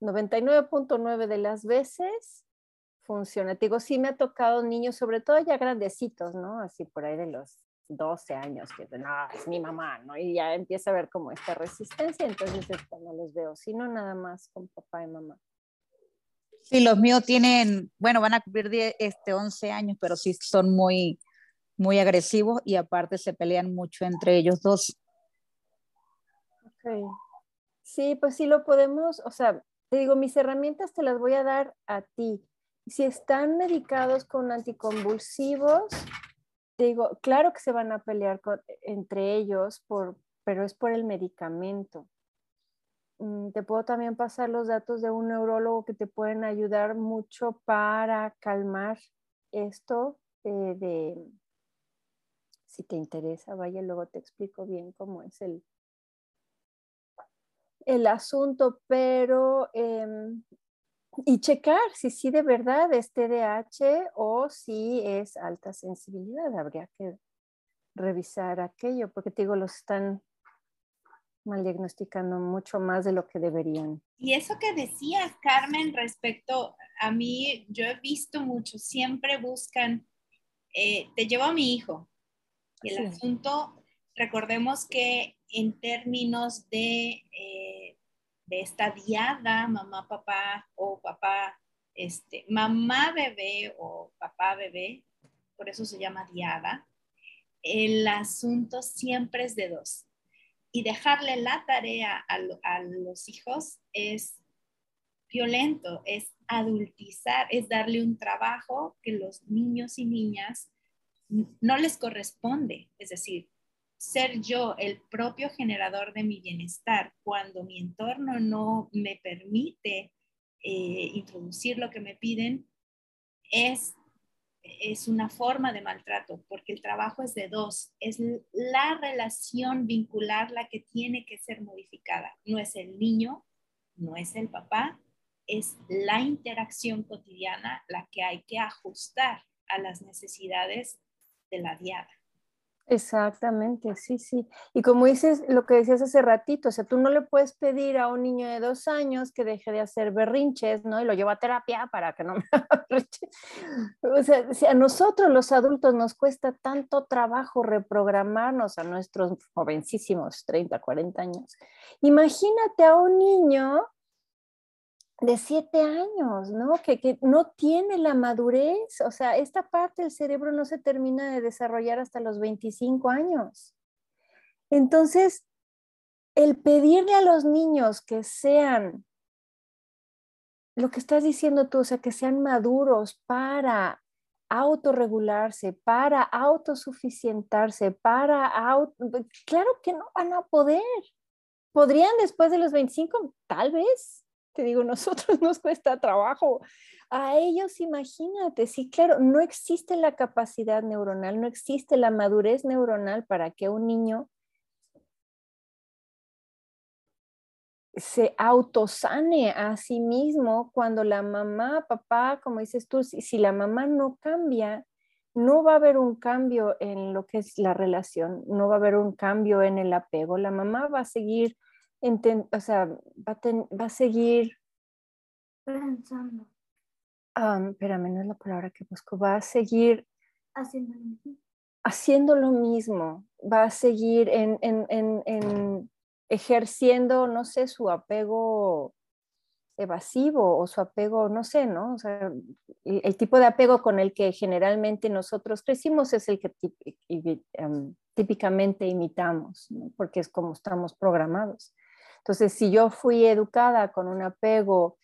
Speaker 2: 99.9 de las veces funciona. Te digo, sí me ha tocado niños, sobre todo ya grandecitos, ¿no? Así por ahí de los 12 años que no, es mi mamá, ¿no? Y ya empieza a ver como esta resistencia, entonces es cuando los veo, sino nada más con papá y mamá.
Speaker 4: Sí, los míos tienen, bueno, van a cumplir este, 11 años, pero sí son muy, muy agresivos y aparte se pelean mucho entre ellos dos.
Speaker 2: Ok. Sí, pues sí lo podemos, o sea, te digo, mis herramientas te las voy a dar a ti. Si están medicados con anticonvulsivos, digo, claro que se van a pelear entre ellos, por, pero es por el medicamento. Mm, te puedo también pasar los datos de un neurólogo que te pueden ayudar mucho para calmar esto eh, de, si te interesa, vaya, luego te explico bien cómo es el, el asunto, pero em, y checar si sí de verdad es TDAH o si es alta sensibilidad. Habría que revisar aquello, porque te digo, los están mal diagnosticando mucho más de lo que deberían.
Speaker 1: Y eso que decías, Carmen, respecto a mí, yo he visto mucho, siempre buscan, eh, te llevo a mi hijo. Y el asunto, recordemos que en términos de... Eh, de esta diada, mamá, papá o papá, este, mamá bebé o papá bebé, por eso se llama diada, el asunto siempre es de dos. Y dejarle la tarea a, a los hijos es violento, es adultizar, es darle un trabajo que los niños y niñas no les corresponde. Es decir, ser yo el propio generador de mi bienestar cuando mi entorno no me permite eh, introducir lo que me piden, es, es una forma de maltrato, porque el trabajo es de dos, es la relación vincular la que tiene que ser modificada. No es el niño, no es el papá, es la interacción cotidiana la que hay que ajustar a las necesidades de la diada.
Speaker 2: Exactamente, sí, sí. Y como dices, lo que decías hace ratito, o sea, tú no le puedes pedir a un niño de dos años que deje de hacer berrinches, ¿no? Y lo lleva a terapia para que no me. O sea, si a nosotros los adultos nos cuesta tanto trabajo reprogramarnos a nuestros jovencísimos 30, 40 años, imagínate a un niño de siete años, ¿no? Que, no tiene la madurez, o sea, esta parte del cerebro no se termina de desarrollar hasta los 25 años. Entonces, el pedirle a los niños que sean, lo que estás diciendo tú, o sea, que sean maduros para autorregularse, para autosuficientarse, para auto... Claro que no van a poder. ¿Podrían después de los 25? Tal vez, Te digo, nosotros nos cuesta trabajo. A ellos, imagínate, sí, claro, no existe la capacidad neuronal, no existe la madurez neuronal para que un niño se autosane a sí mismo cuando la mamá, papá, como dices tú, si, la mamá no cambia, no va a haber un cambio en lo que es la relación, no va a haber un cambio en el apego. La mamá va a seguir, o sea, va a, seguir
Speaker 3: pensando.
Speaker 2: espérame, no es la palabra que busco, va a seguir
Speaker 3: haciendo lo mismo,
Speaker 2: haciendo lo mismo va a seguir en, en, en ejerciendo, no sé, su apego evasivo o su apego, no sé, ¿no? O sea, el, tipo de apego con el que generalmente nosotros crecimos es el que típicamente imitamos, ¿no? porque es como estamos programados. Entonces, si yo fui educada con un apego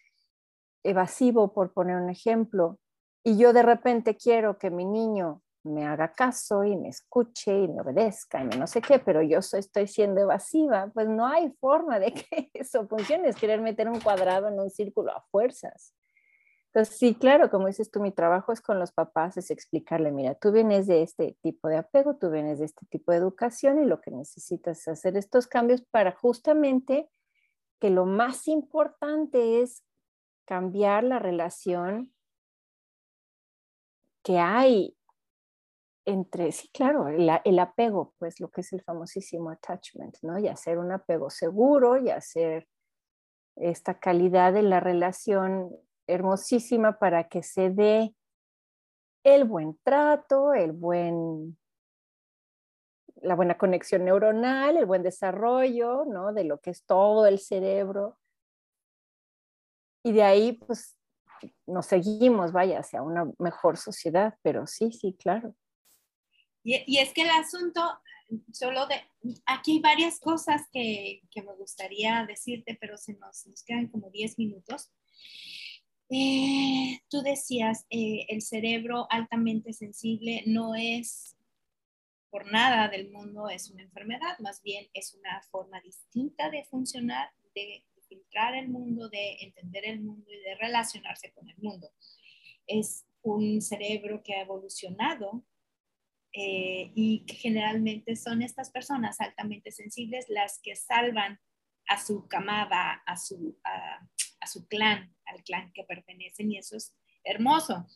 Speaker 2: evasivo, por poner un ejemplo, y yo de repente quiero que mi niño me haga caso y me escuche y me obedezca y no sé qué, pero yo estoy siendo evasiva, pues no hay forma de que eso funcione, es querer meter un cuadrado en un círculo a fuerzas. Entonces, sí, claro, como dices tú, mi trabajo es con los papás, es explicarle, mira, tú vienes de este tipo de apego, tú vienes de este tipo de educación y lo que necesitas es hacer estos cambios para justamente que lo más importante es cambiar la relación que hay entre, sí, claro, el, apego, pues lo que es el famosísimo attachment, ¿no? Y hacer un apego seguro y hacer esta calidad de la relación hermosísima para que se dé el buen trato, el buen, la buena conexión neuronal, el buen desarrollo, ¿no? De lo que es todo el cerebro. Y de ahí, pues, nos seguimos, vaya, hacia una mejor sociedad, pero sí, sí, claro.
Speaker 1: Y, es que el asunto, solo de, aquí hay varias cosas que, que me gustaría decirte, pero se nos, nos quedan como 10 minutos. Eh, tú decías, eh, el cerebro altamente sensible no es por nada del mundo, es una enfermedad, más bien es una forma distinta de funcionar, de filtrar el mundo, de entender el mundo y de relacionarse con el mundo. Es un cerebro que ha evolucionado eh, y que generalmente son estas personas altamente sensibles las que salvan a su camada, a su, a, su clan, al clan que pertenecen y eso es hermoso.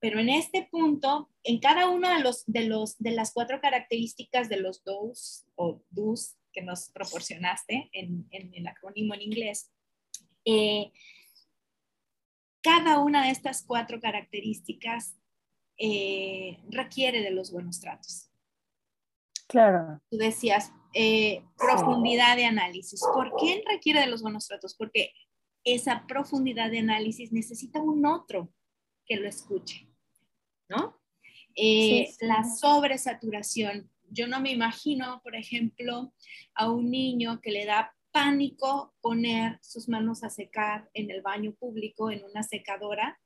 Speaker 1: Pero en este punto, en cada uno de, los, de, los, de las cuatro características de los dos o dos que nos proporcionaste en, en el acrónimo en inglés, eh, cada una de estas cuatro características eh, requiere de los buenos tratos.
Speaker 2: Claro.
Speaker 1: Tú decías, eh, profundidad de análisis. ¿Por qué requiere de los buenos tratos? Porque esa profundidad de análisis necesita un otro que lo escuche, ¿no? Eh, la sobresaturación. Yo no me imagino, por ejemplo, a un niño que le da pánico poner sus manos a secar en el baño público, en una secadora,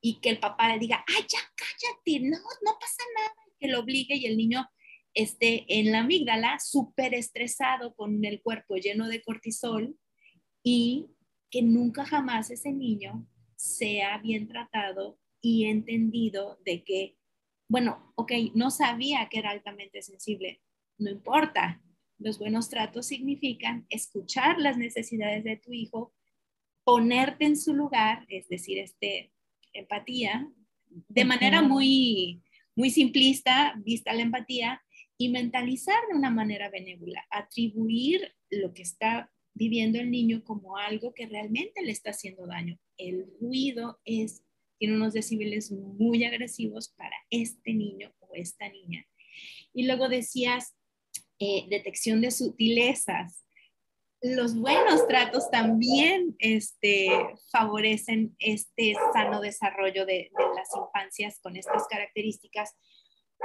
Speaker 1: y que el papá le diga, ay, ya cállate, no, no pasa nada, que lo obligue y el niño esté en la amígdala súper estresado con el cuerpo lleno de cortisol y que nunca jamás ese niño sea bien tratado y entendido de que, bueno, ok, no sabía que era altamente sensible, no importa. Los buenos tratos significan escuchar las necesidades de tu hijo, ponerte en su lugar, es decir, este, empatía, de manera muy, muy simplista, vista la empatía, y mentalizar de una manera benévola, atribuir lo que está viviendo el niño como algo que realmente le está haciendo daño. El ruido es, tiene unos decibeles muy agresivos para este niño o esta niña. Y luego decías, eh, detección de sutilezas los buenos tratos también este, favorecen este sano desarrollo de, las infancias con estas características,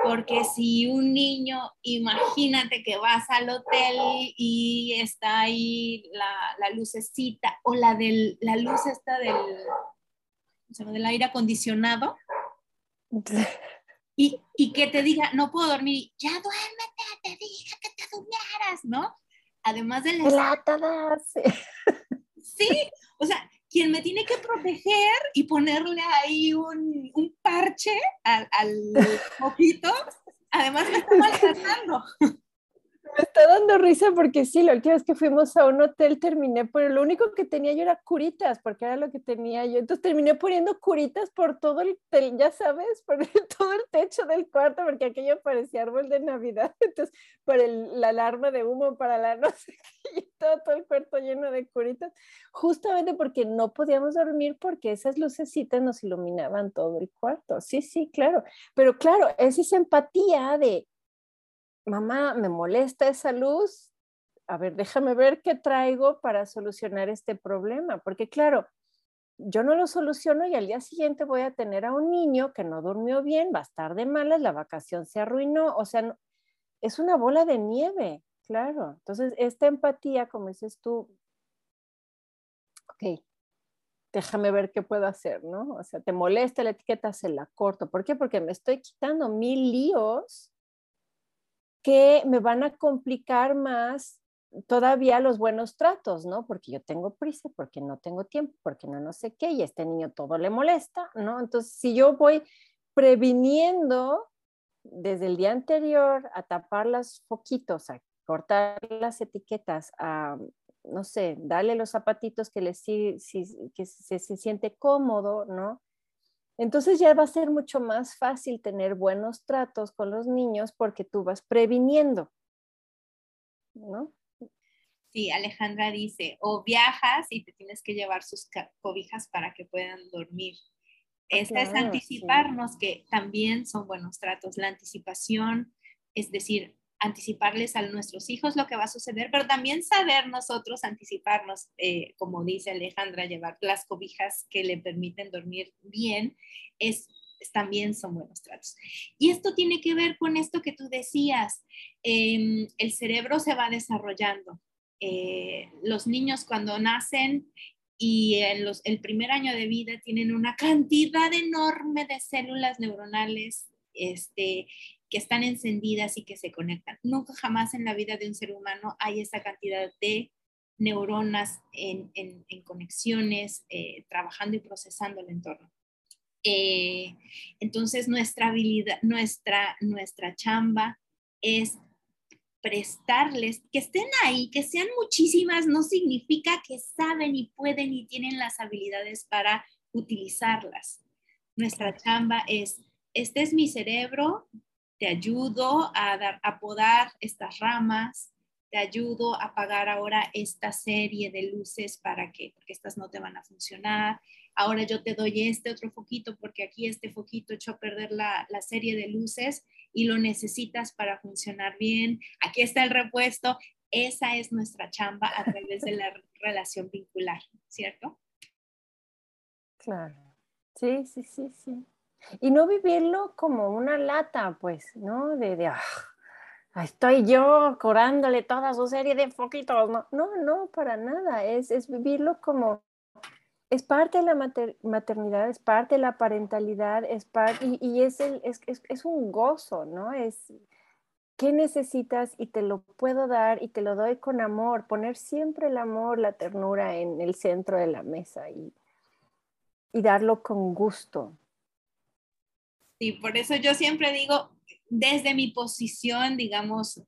Speaker 1: porque si un niño, imagínate que vas al hotel y está ahí la, lucecita o la, del, la luz esta del, del aire acondicionado, y, y que te diga, no puedo dormir, ya duérmete, te dije que te durmieras, ¿no? además de
Speaker 2: la... Sí.
Speaker 1: sí, O sea, quien me tiene que proteger y ponerle ahí un, un parche al, al además me está maltratando.
Speaker 2: Me está dando risa porque sí, la última vez que fuimos a un hotel terminé, pero lo único que tenía yo era curitas, porque era lo que tenía yo. Entonces terminé poniendo curitas por todo el, ya sabes, por todo el techo del cuarto, porque aquello parecía árbol de Navidad. Entonces, por el- la alarma de humo para la no sé qué, y todo, el cuarto lleno de curitas, justamente porque no podíamos dormir porque esas lucecitas nos iluminaban todo el cuarto. Sí, sí, claro. Pero claro, es esa empatía de mamá, me molesta esa luz, a ver, déjame ver qué traigo para solucionar este problema, porque claro, yo no lo soluciono y al día siguiente voy a tener a un niño que no durmió bien, va a estar de malas, la vacación se arruinó, o sea, es una bola de nieve, claro. Entonces, esta empatía, como dices tú, ok, déjame ver qué puedo hacer, ¿no? O sea, te molesta la etiqueta, se la corto. ¿Por qué? Porque me estoy quitando mil líos que me van a complicar más todavía los buenos tratos, ¿no? Porque yo tengo prisa, porque no tengo tiempo, porque no no sé qué, y a este niño todo le molesta, ¿no? Entonces, si yo voy previniendo desde el día anterior a tapar los foquitos, a cortar las etiquetas, a, no sé, darle los zapatitos que, le, si, si- que se, se siente cómodo, ¿no? Entonces ya va a ser mucho más fácil tener buenos tratos con los niños porque tú vas previniendo, ¿no?
Speaker 1: Sí, Alejandra dice, o viajas y te tienes que llevar sus cobijas para que puedan dormir. Esta es anticiparnos que también son buenos tratos. La anticipación, es decir, anticiparles a nuestros hijos lo que va a suceder, pero también saber nosotros anticiparnos, eh, como dice Alejandra, llevar las cobijas que le permiten dormir bien, es, es- también son buenos tratos. Y esto tiene que ver con esto que tú decías, em, el cerebro se va desarrollando. Eh, los niños cuando nacen y en los, el primer año de vida tienen una cantidad enorme de células neuronales este, que están encendidas y que se conectan. Nunca jamás en la vida de un ser humano hay esa cantidad de neuronas en, en- en conexiones, eh, trabajando y procesando el entorno. Eh, entonces, nuestra habilidad, nuestra, nuestra chamba es prestarles, que estén ahí, que sean muchísimas, no significa que saben y pueden y tienen las habilidades para utilizarlas. Nuestra chamba es, este es mi cerebro, te ayudo a, dar, a podar estas ramas, te ayudo a apagar ahora esta serie de luces para que, porque estas no te van a funcionar. Ahora yo te doy este otro foquito porque aquí este foquito echó a perder la, la serie de luces y lo necesitas para funcionar bien. Aquí está el repuesto. Esa es nuestra chamba a través de la relación vincular, ¿cierto?
Speaker 2: Claro. Sí, sí, sí, sí. Y no vivirlo como una lata, pues, ¿no? De, de ahí estoy yo corándole toda su serie de foquitos. No, no, no, para nada. Es, es vivirlo como, es parte de la mater- maternidad, es parte de la parentalidad, es parte, y, y es, el, es, es, es un gozo, ¿no? Es, ¿qué necesitas? Y te lo puedo dar y te lo doy con amor, poner siempre el amor, la ternura en el centro de la mesa y, y darlo con gusto.
Speaker 1: Sí, por eso yo siempre digo, desde mi posición, digamos,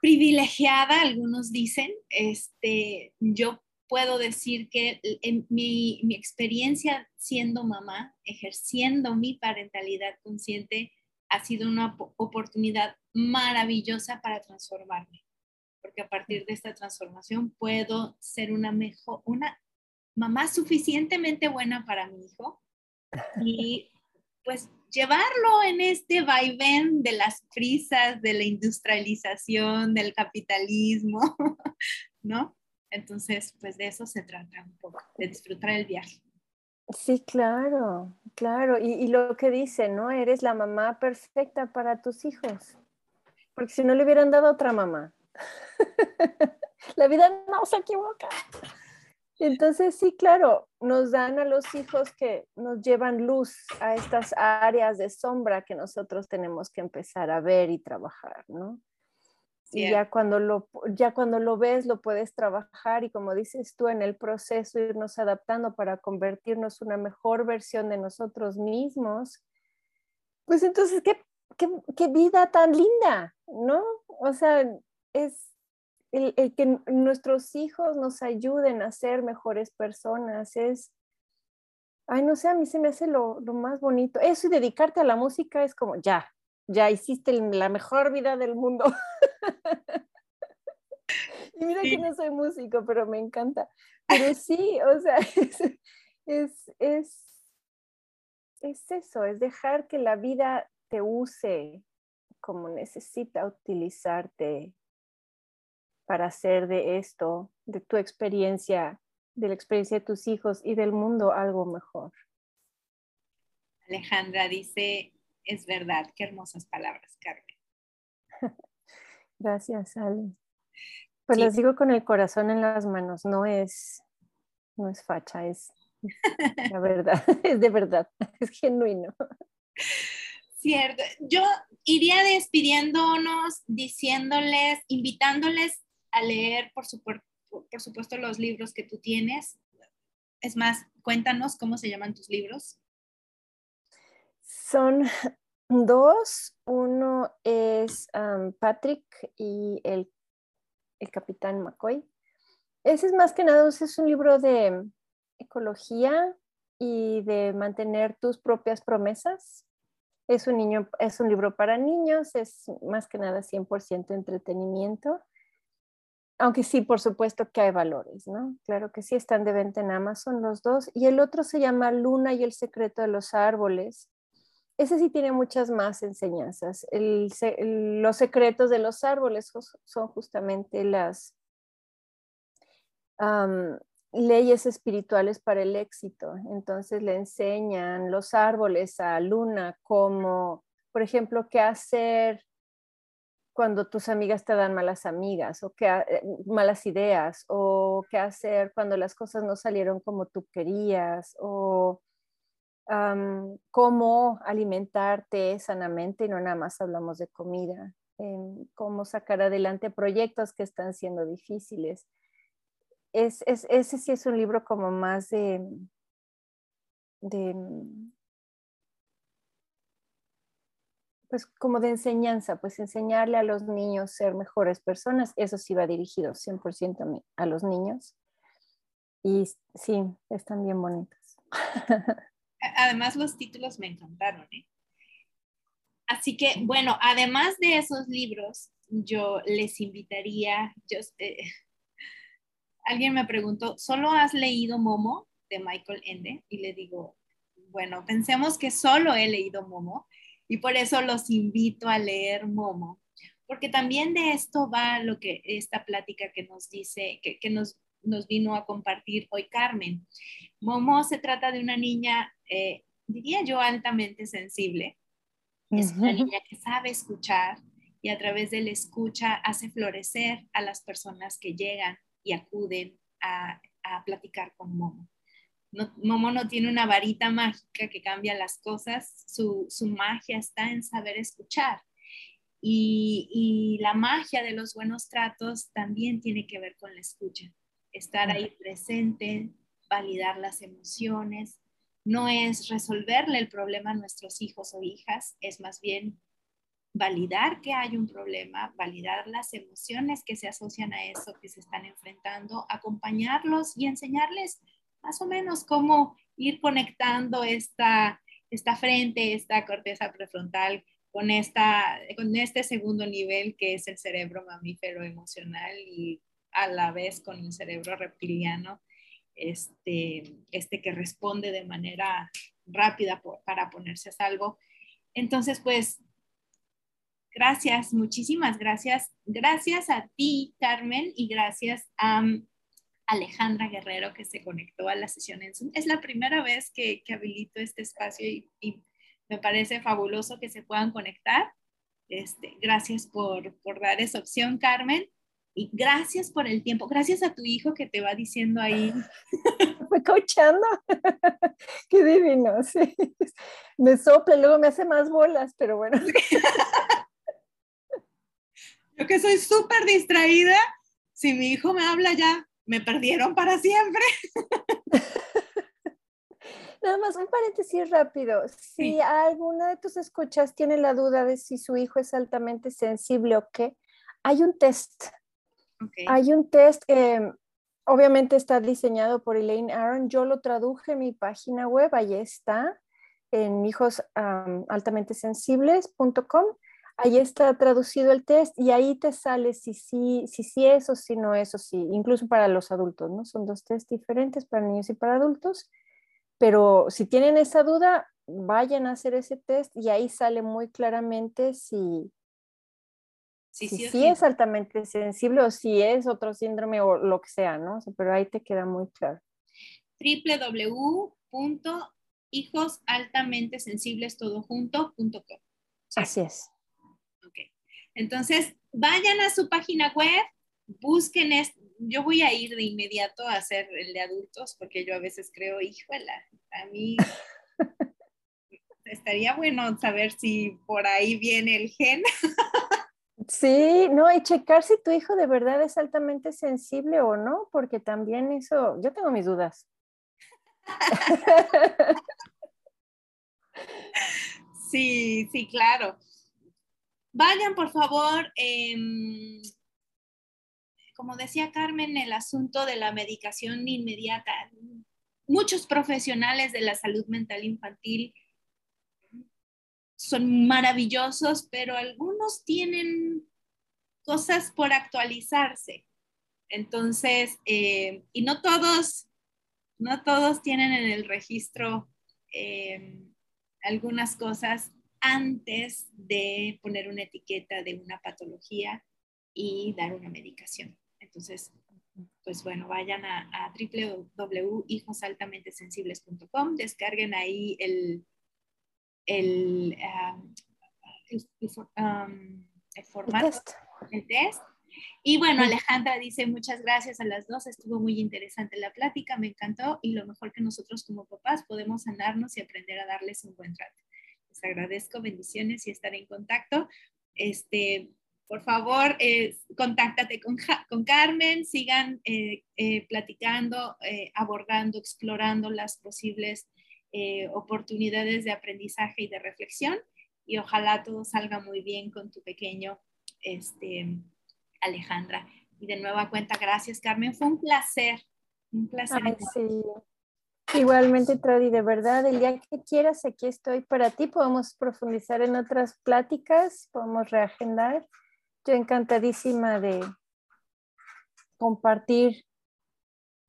Speaker 1: privilegiada, algunos dicen, este, yo puedo decir que en mi, mi experiencia siendo mamá, ejerciendo mi parentalidad consciente, ha sido una po- oportunidad maravillosa para transformarme, porque a partir de esta transformación puedo ser una mejor, una mamá suficientemente buena para mi hijo y pues llevarlo en este vaivén de las prisas, de la industrialización, del capitalismo, ¿no? Entonces, pues de eso se trata un poco, de disfrutar el viaje.
Speaker 2: Sí, claro, claro. Y, y lo que dice, ¿no? Eres la mamá perfecta para tus hijos. Porque si no le hubieran dado otra mamá. la vida no se equivoca. Entonces, sí, claro, nos dan a los hijos que nos llevan luz a estas áreas de sombra que nosotros tenemos que empezar a ver y trabajar, ¿no? Y
Speaker 1: Cierto.
Speaker 2: ya cuando, lo, ya cuando lo ves, lo puedes trabajar y como dices tú, en el proceso irnos adaptando para convertirnos una mejor versión de nosotros mismos. Pues entonces, qué, qué, qué vida tan linda, ¿no? O sea, es el, el que nuestros hijos nos ayuden a ser mejores personas, es, ay, no sé, a mí se me hace lo, lo más bonito. Eso y dedicarte a la música es como, ya, ya hiciste la mejor vida del mundo. y mira
Speaker 1: Sí.
Speaker 2: que no soy músico, pero me encanta. Pero sí, o sea, es, es, es, es eso, es dejar que la vida te use como necesita utilizarte para hacer de esto, de tu experiencia, de la experiencia de tus hijos y del mundo algo mejor.
Speaker 1: Alejandra dice, es verdad, qué hermosas palabras, Carmen.
Speaker 2: Gracias, Ale. Pues
Speaker 1: Sí.
Speaker 2: les digo con el corazón en las manos, no es, no es facha, es la verdad, es de verdad, es genuino.
Speaker 1: Cierto. Yo iría despidiéndonos, diciéndoles, invitándoles leer, por, supuesto, los libros que tú tienes. Es más, cuéntanos cómo se llaman tus libros.
Speaker 2: Son dos, uno es um, Patrick y el, el capitán McCoy. Ese es más que nada, es un libro de ecología y de mantener tus propias promesas. Es un, niño, es un libro para niños, es más que nada 100% entretenimiento. Aunque sí, por supuesto que hay valores, ¿no? Claro que sí, están de venta en Amazon los dos. Y el otro se llama Luna y el secreto de los árboles. Ese sí tiene muchas más enseñanzas. Los secretos de los árboles son justamente las leyes espirituales para el éxito. Entonces le enseñan los árboles a Luna como, por ejemplo, qué hacer cuando tus amigas te dan malas amigas o qué, malas ideas o qué hacer cuando las cosas no salieron como tú querías o cómo alimentarte sanamente y no nada más hablamos de comida, eh, cómo sacar adelante proyectos que están siendo difíciles. Es, es, ese sí es un libro como más de, de, pues como de enseñanza, pues enseñarle a los niños ser mejores personas, eso sí va dirigido 100% a los niños. Y sí, están bien bonitos.
Speaker 1: Además, los títulos me encantaron. ¿eh? Así que, bueno, además de esos libros, yo les invitaría, eh, alguien me preguntó, ¿solo has leído Momo de Michael Ende? Y le digo, bueno, pensemos que solo he leído Momo y por eso los invito a leer Momo, porque también de esto va lo que esta plática que nos dice, que, que nos, nos, vino a compartir hoy Carmen. Momo se trata de una niña, eh, diría yo, altamente sensible. Es una niña que sabe escuchar y a través de la escucha hace florecer a las personas que llegan y acuden a, a platicar con Momo. No, Momo no tiene una varita mágica que cambia las cosas, su, su magia está en saber escuchar. Y, y, la magia de los buenos tratos también tiene que ver con la escucha. Estar ahí presente, validar las emociones, no es resolverle el problema a nuestros hijos o hijas, es más bien validar que hay un problema, validar las emociones que se asocian a eso que se están enfrentando, acompañarlos y enseñarles más o menos cómo ir conectando esta, esta frente, esta corteza prefrontal con, esta, con este segundo nivel que es el cerebro mamífero emocional y a la vez con el cerebro reptiliano, este, este que responde de manera rápida para ponerse a salvo. Entonces, pues, gracias, muchísimas gracias. Gracias a ti, Carmen, y gracias a Alejandra Guerrero que se conectó a la sesión en Zoom. Es la primera vez que, que habilito este espacio y, y, me parece fabuloso que se puedan conectar. Este, gracias por, por dar esa opción, Carmen. Y gracias por el tiempo. Gracias a tu hijo que te va diciendo ahí.
Speaker 2: Fue coachando. Qué divino, sí. Me sopla, luego me hace más bolas, pero bueno.
Speaker 1: Yo que soy súper distraída, si mi hijo me habla ya, me perdieron para siempre.
Speaker 2: Nada más un paréntesis rápido. Si
Speaker 1: Sí.
Speaker 2: alguna de tus escuchas tiene la duda de si su hijo es altamente sensible o qué, hay un test.
Speaker 1: Ok.
Speaker 2: Hay un test que obviamente está diseñado por Elaine Aaron. Yo lo traduje en mi página web, ahí está, en hijosaltamentesensibles.com. Ahí está traducido el test y ahí te sale si sí si, sí es o si no es o si, incluso para los adultos, ¿no? Son dos test diferentes para niños y para adultos. Pero si tienen esa duda, vayan a hacer ese test y ahí sale muy claramente si,
Speaker 1: Sí,
Speaker 2: si
Speaker 1: sí
Speaker 2: sí. es altamente sensible o si es otro síndrome o lo que sea, ¿no? O sea, pero ahí te queda muy claro.
Speaker 1: www.hijosaltamentesensibles.com.
Speaker 2: Así es.
Speaker 1: Entonces, vayan a su página web, busquen, es- yo voy a ir de inmediato a hacer el de adultos, porque yo a veces creo, híjola, a mí estaría bueno saber si por ahí viene el gen.
Speaker 2: Sí, no, y checar si tu hijo de verdad es altamente sensible o no, porque también eso, yo tengo mis dudas.
Speaker 1: Sí, sí, claro. Vayan, por favor. em, como decía Carmen, el asunto de la medicación inmediata. Muchos profesionales de la salud mental infantil son maravillosos, pero algunos tienen cosas por actualizarse. Entonces, eh, y no todos, no todos tienen en el registro eh, algunas cosas antes de poner una etiqueta de una patología y dar una medicación. Entonces, pues bueno, vayan a, a www.hijosaltamentesensibles.com, descarguen ahí el, el, um, el, el um, el
Speaker 2: El
Speaker 1: formato
Speaker 2: test.
Speaker 1: el test. Y bueno. Alejandra dice muchas gracias a las dos, estuvo muy interesante la plática, me encantó y lo mejor que nosotros como papás podemos sanarnos y aprender a darles un buen trato. Les agradezco, bendiciones y estar en contacto. Este, por favor, eh, contáctate con, con Carmen, sigan eh, eh, platicando, abordando, explorando las posibles oportunidades de aprendizaje y de reflexión y ojalá todo salga muy bien con tu pequeño este, Alejandra. Y de nueva cuenta, gracias Carmen, fue un placer, un placer.
Speaker 2: Ay, sí. Igualmente, Tradi, de verdad, el día que quieras, aquí estoy para ti. Podemos profundizar en otras pláticas, podemos reagendar. Yo encantadísima de compartir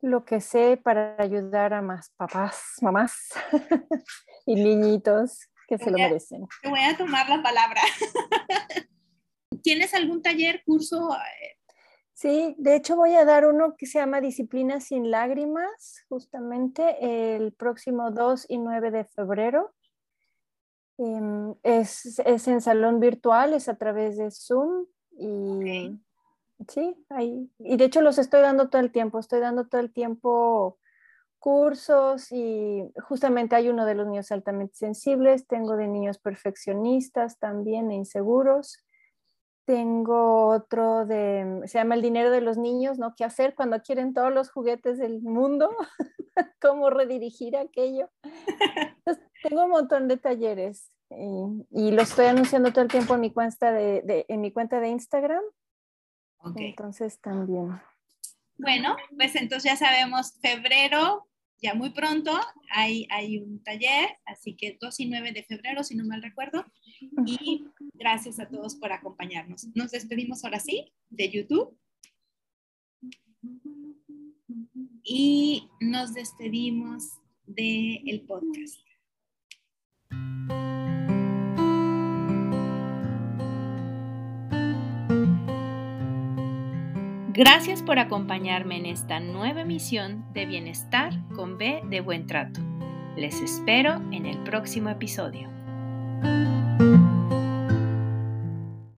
Speaker 2: lo que sé para ayudar a más papás, mamás y niñitos que se lo
Speaker 1: a-
Speaker 2: merecen.
Speaker 1: Te voy a tomar la palabra. ¿Tienes algún taller, curso?
Speaker 2: Sí, de hecho voy a dar uno que se llama Disciplina sin lágrimas, justamente el próximo 2 y 9 de febrero. Em, es, es en salón virtual, es a través de Zoom y sí, ahí. Y de hecho los estoy dando todo el tiempo, estoy dando todo el tiempo cursos y justamente hay uno de los niños altamente sensibles, tengo de niños perfeccionistas también e inseguros. Tengo otro de, se llama El dinero de los niños, ¿no? ¿Qué hacer cuando quieren todos los juguetes del mundo? ¿Cómo redirigir aquello? Entonces, tengo un montón de talleres y, y lo estoy anunciando todo el tiempo en mi cuenta de, de- en mi cuenta de Instagram.
Speaker 1: Ok.
Speaker 2: Entonces también.
Speaker 1: Bueno, pues entonces ya sabemos, febrero, ya muy pronto, hay, hay un taller, así que 2 y 9 de febrero, si no mal recuerdo. Y gracias a todos por acompañarnos. Nos despedimos ahora sí de YouTube. Y nos despedimos del el podcast. Gracias por acompañarme en esta nueva emisión de Bienestar con B de Buen Trato. Les espero en el próximo episodio.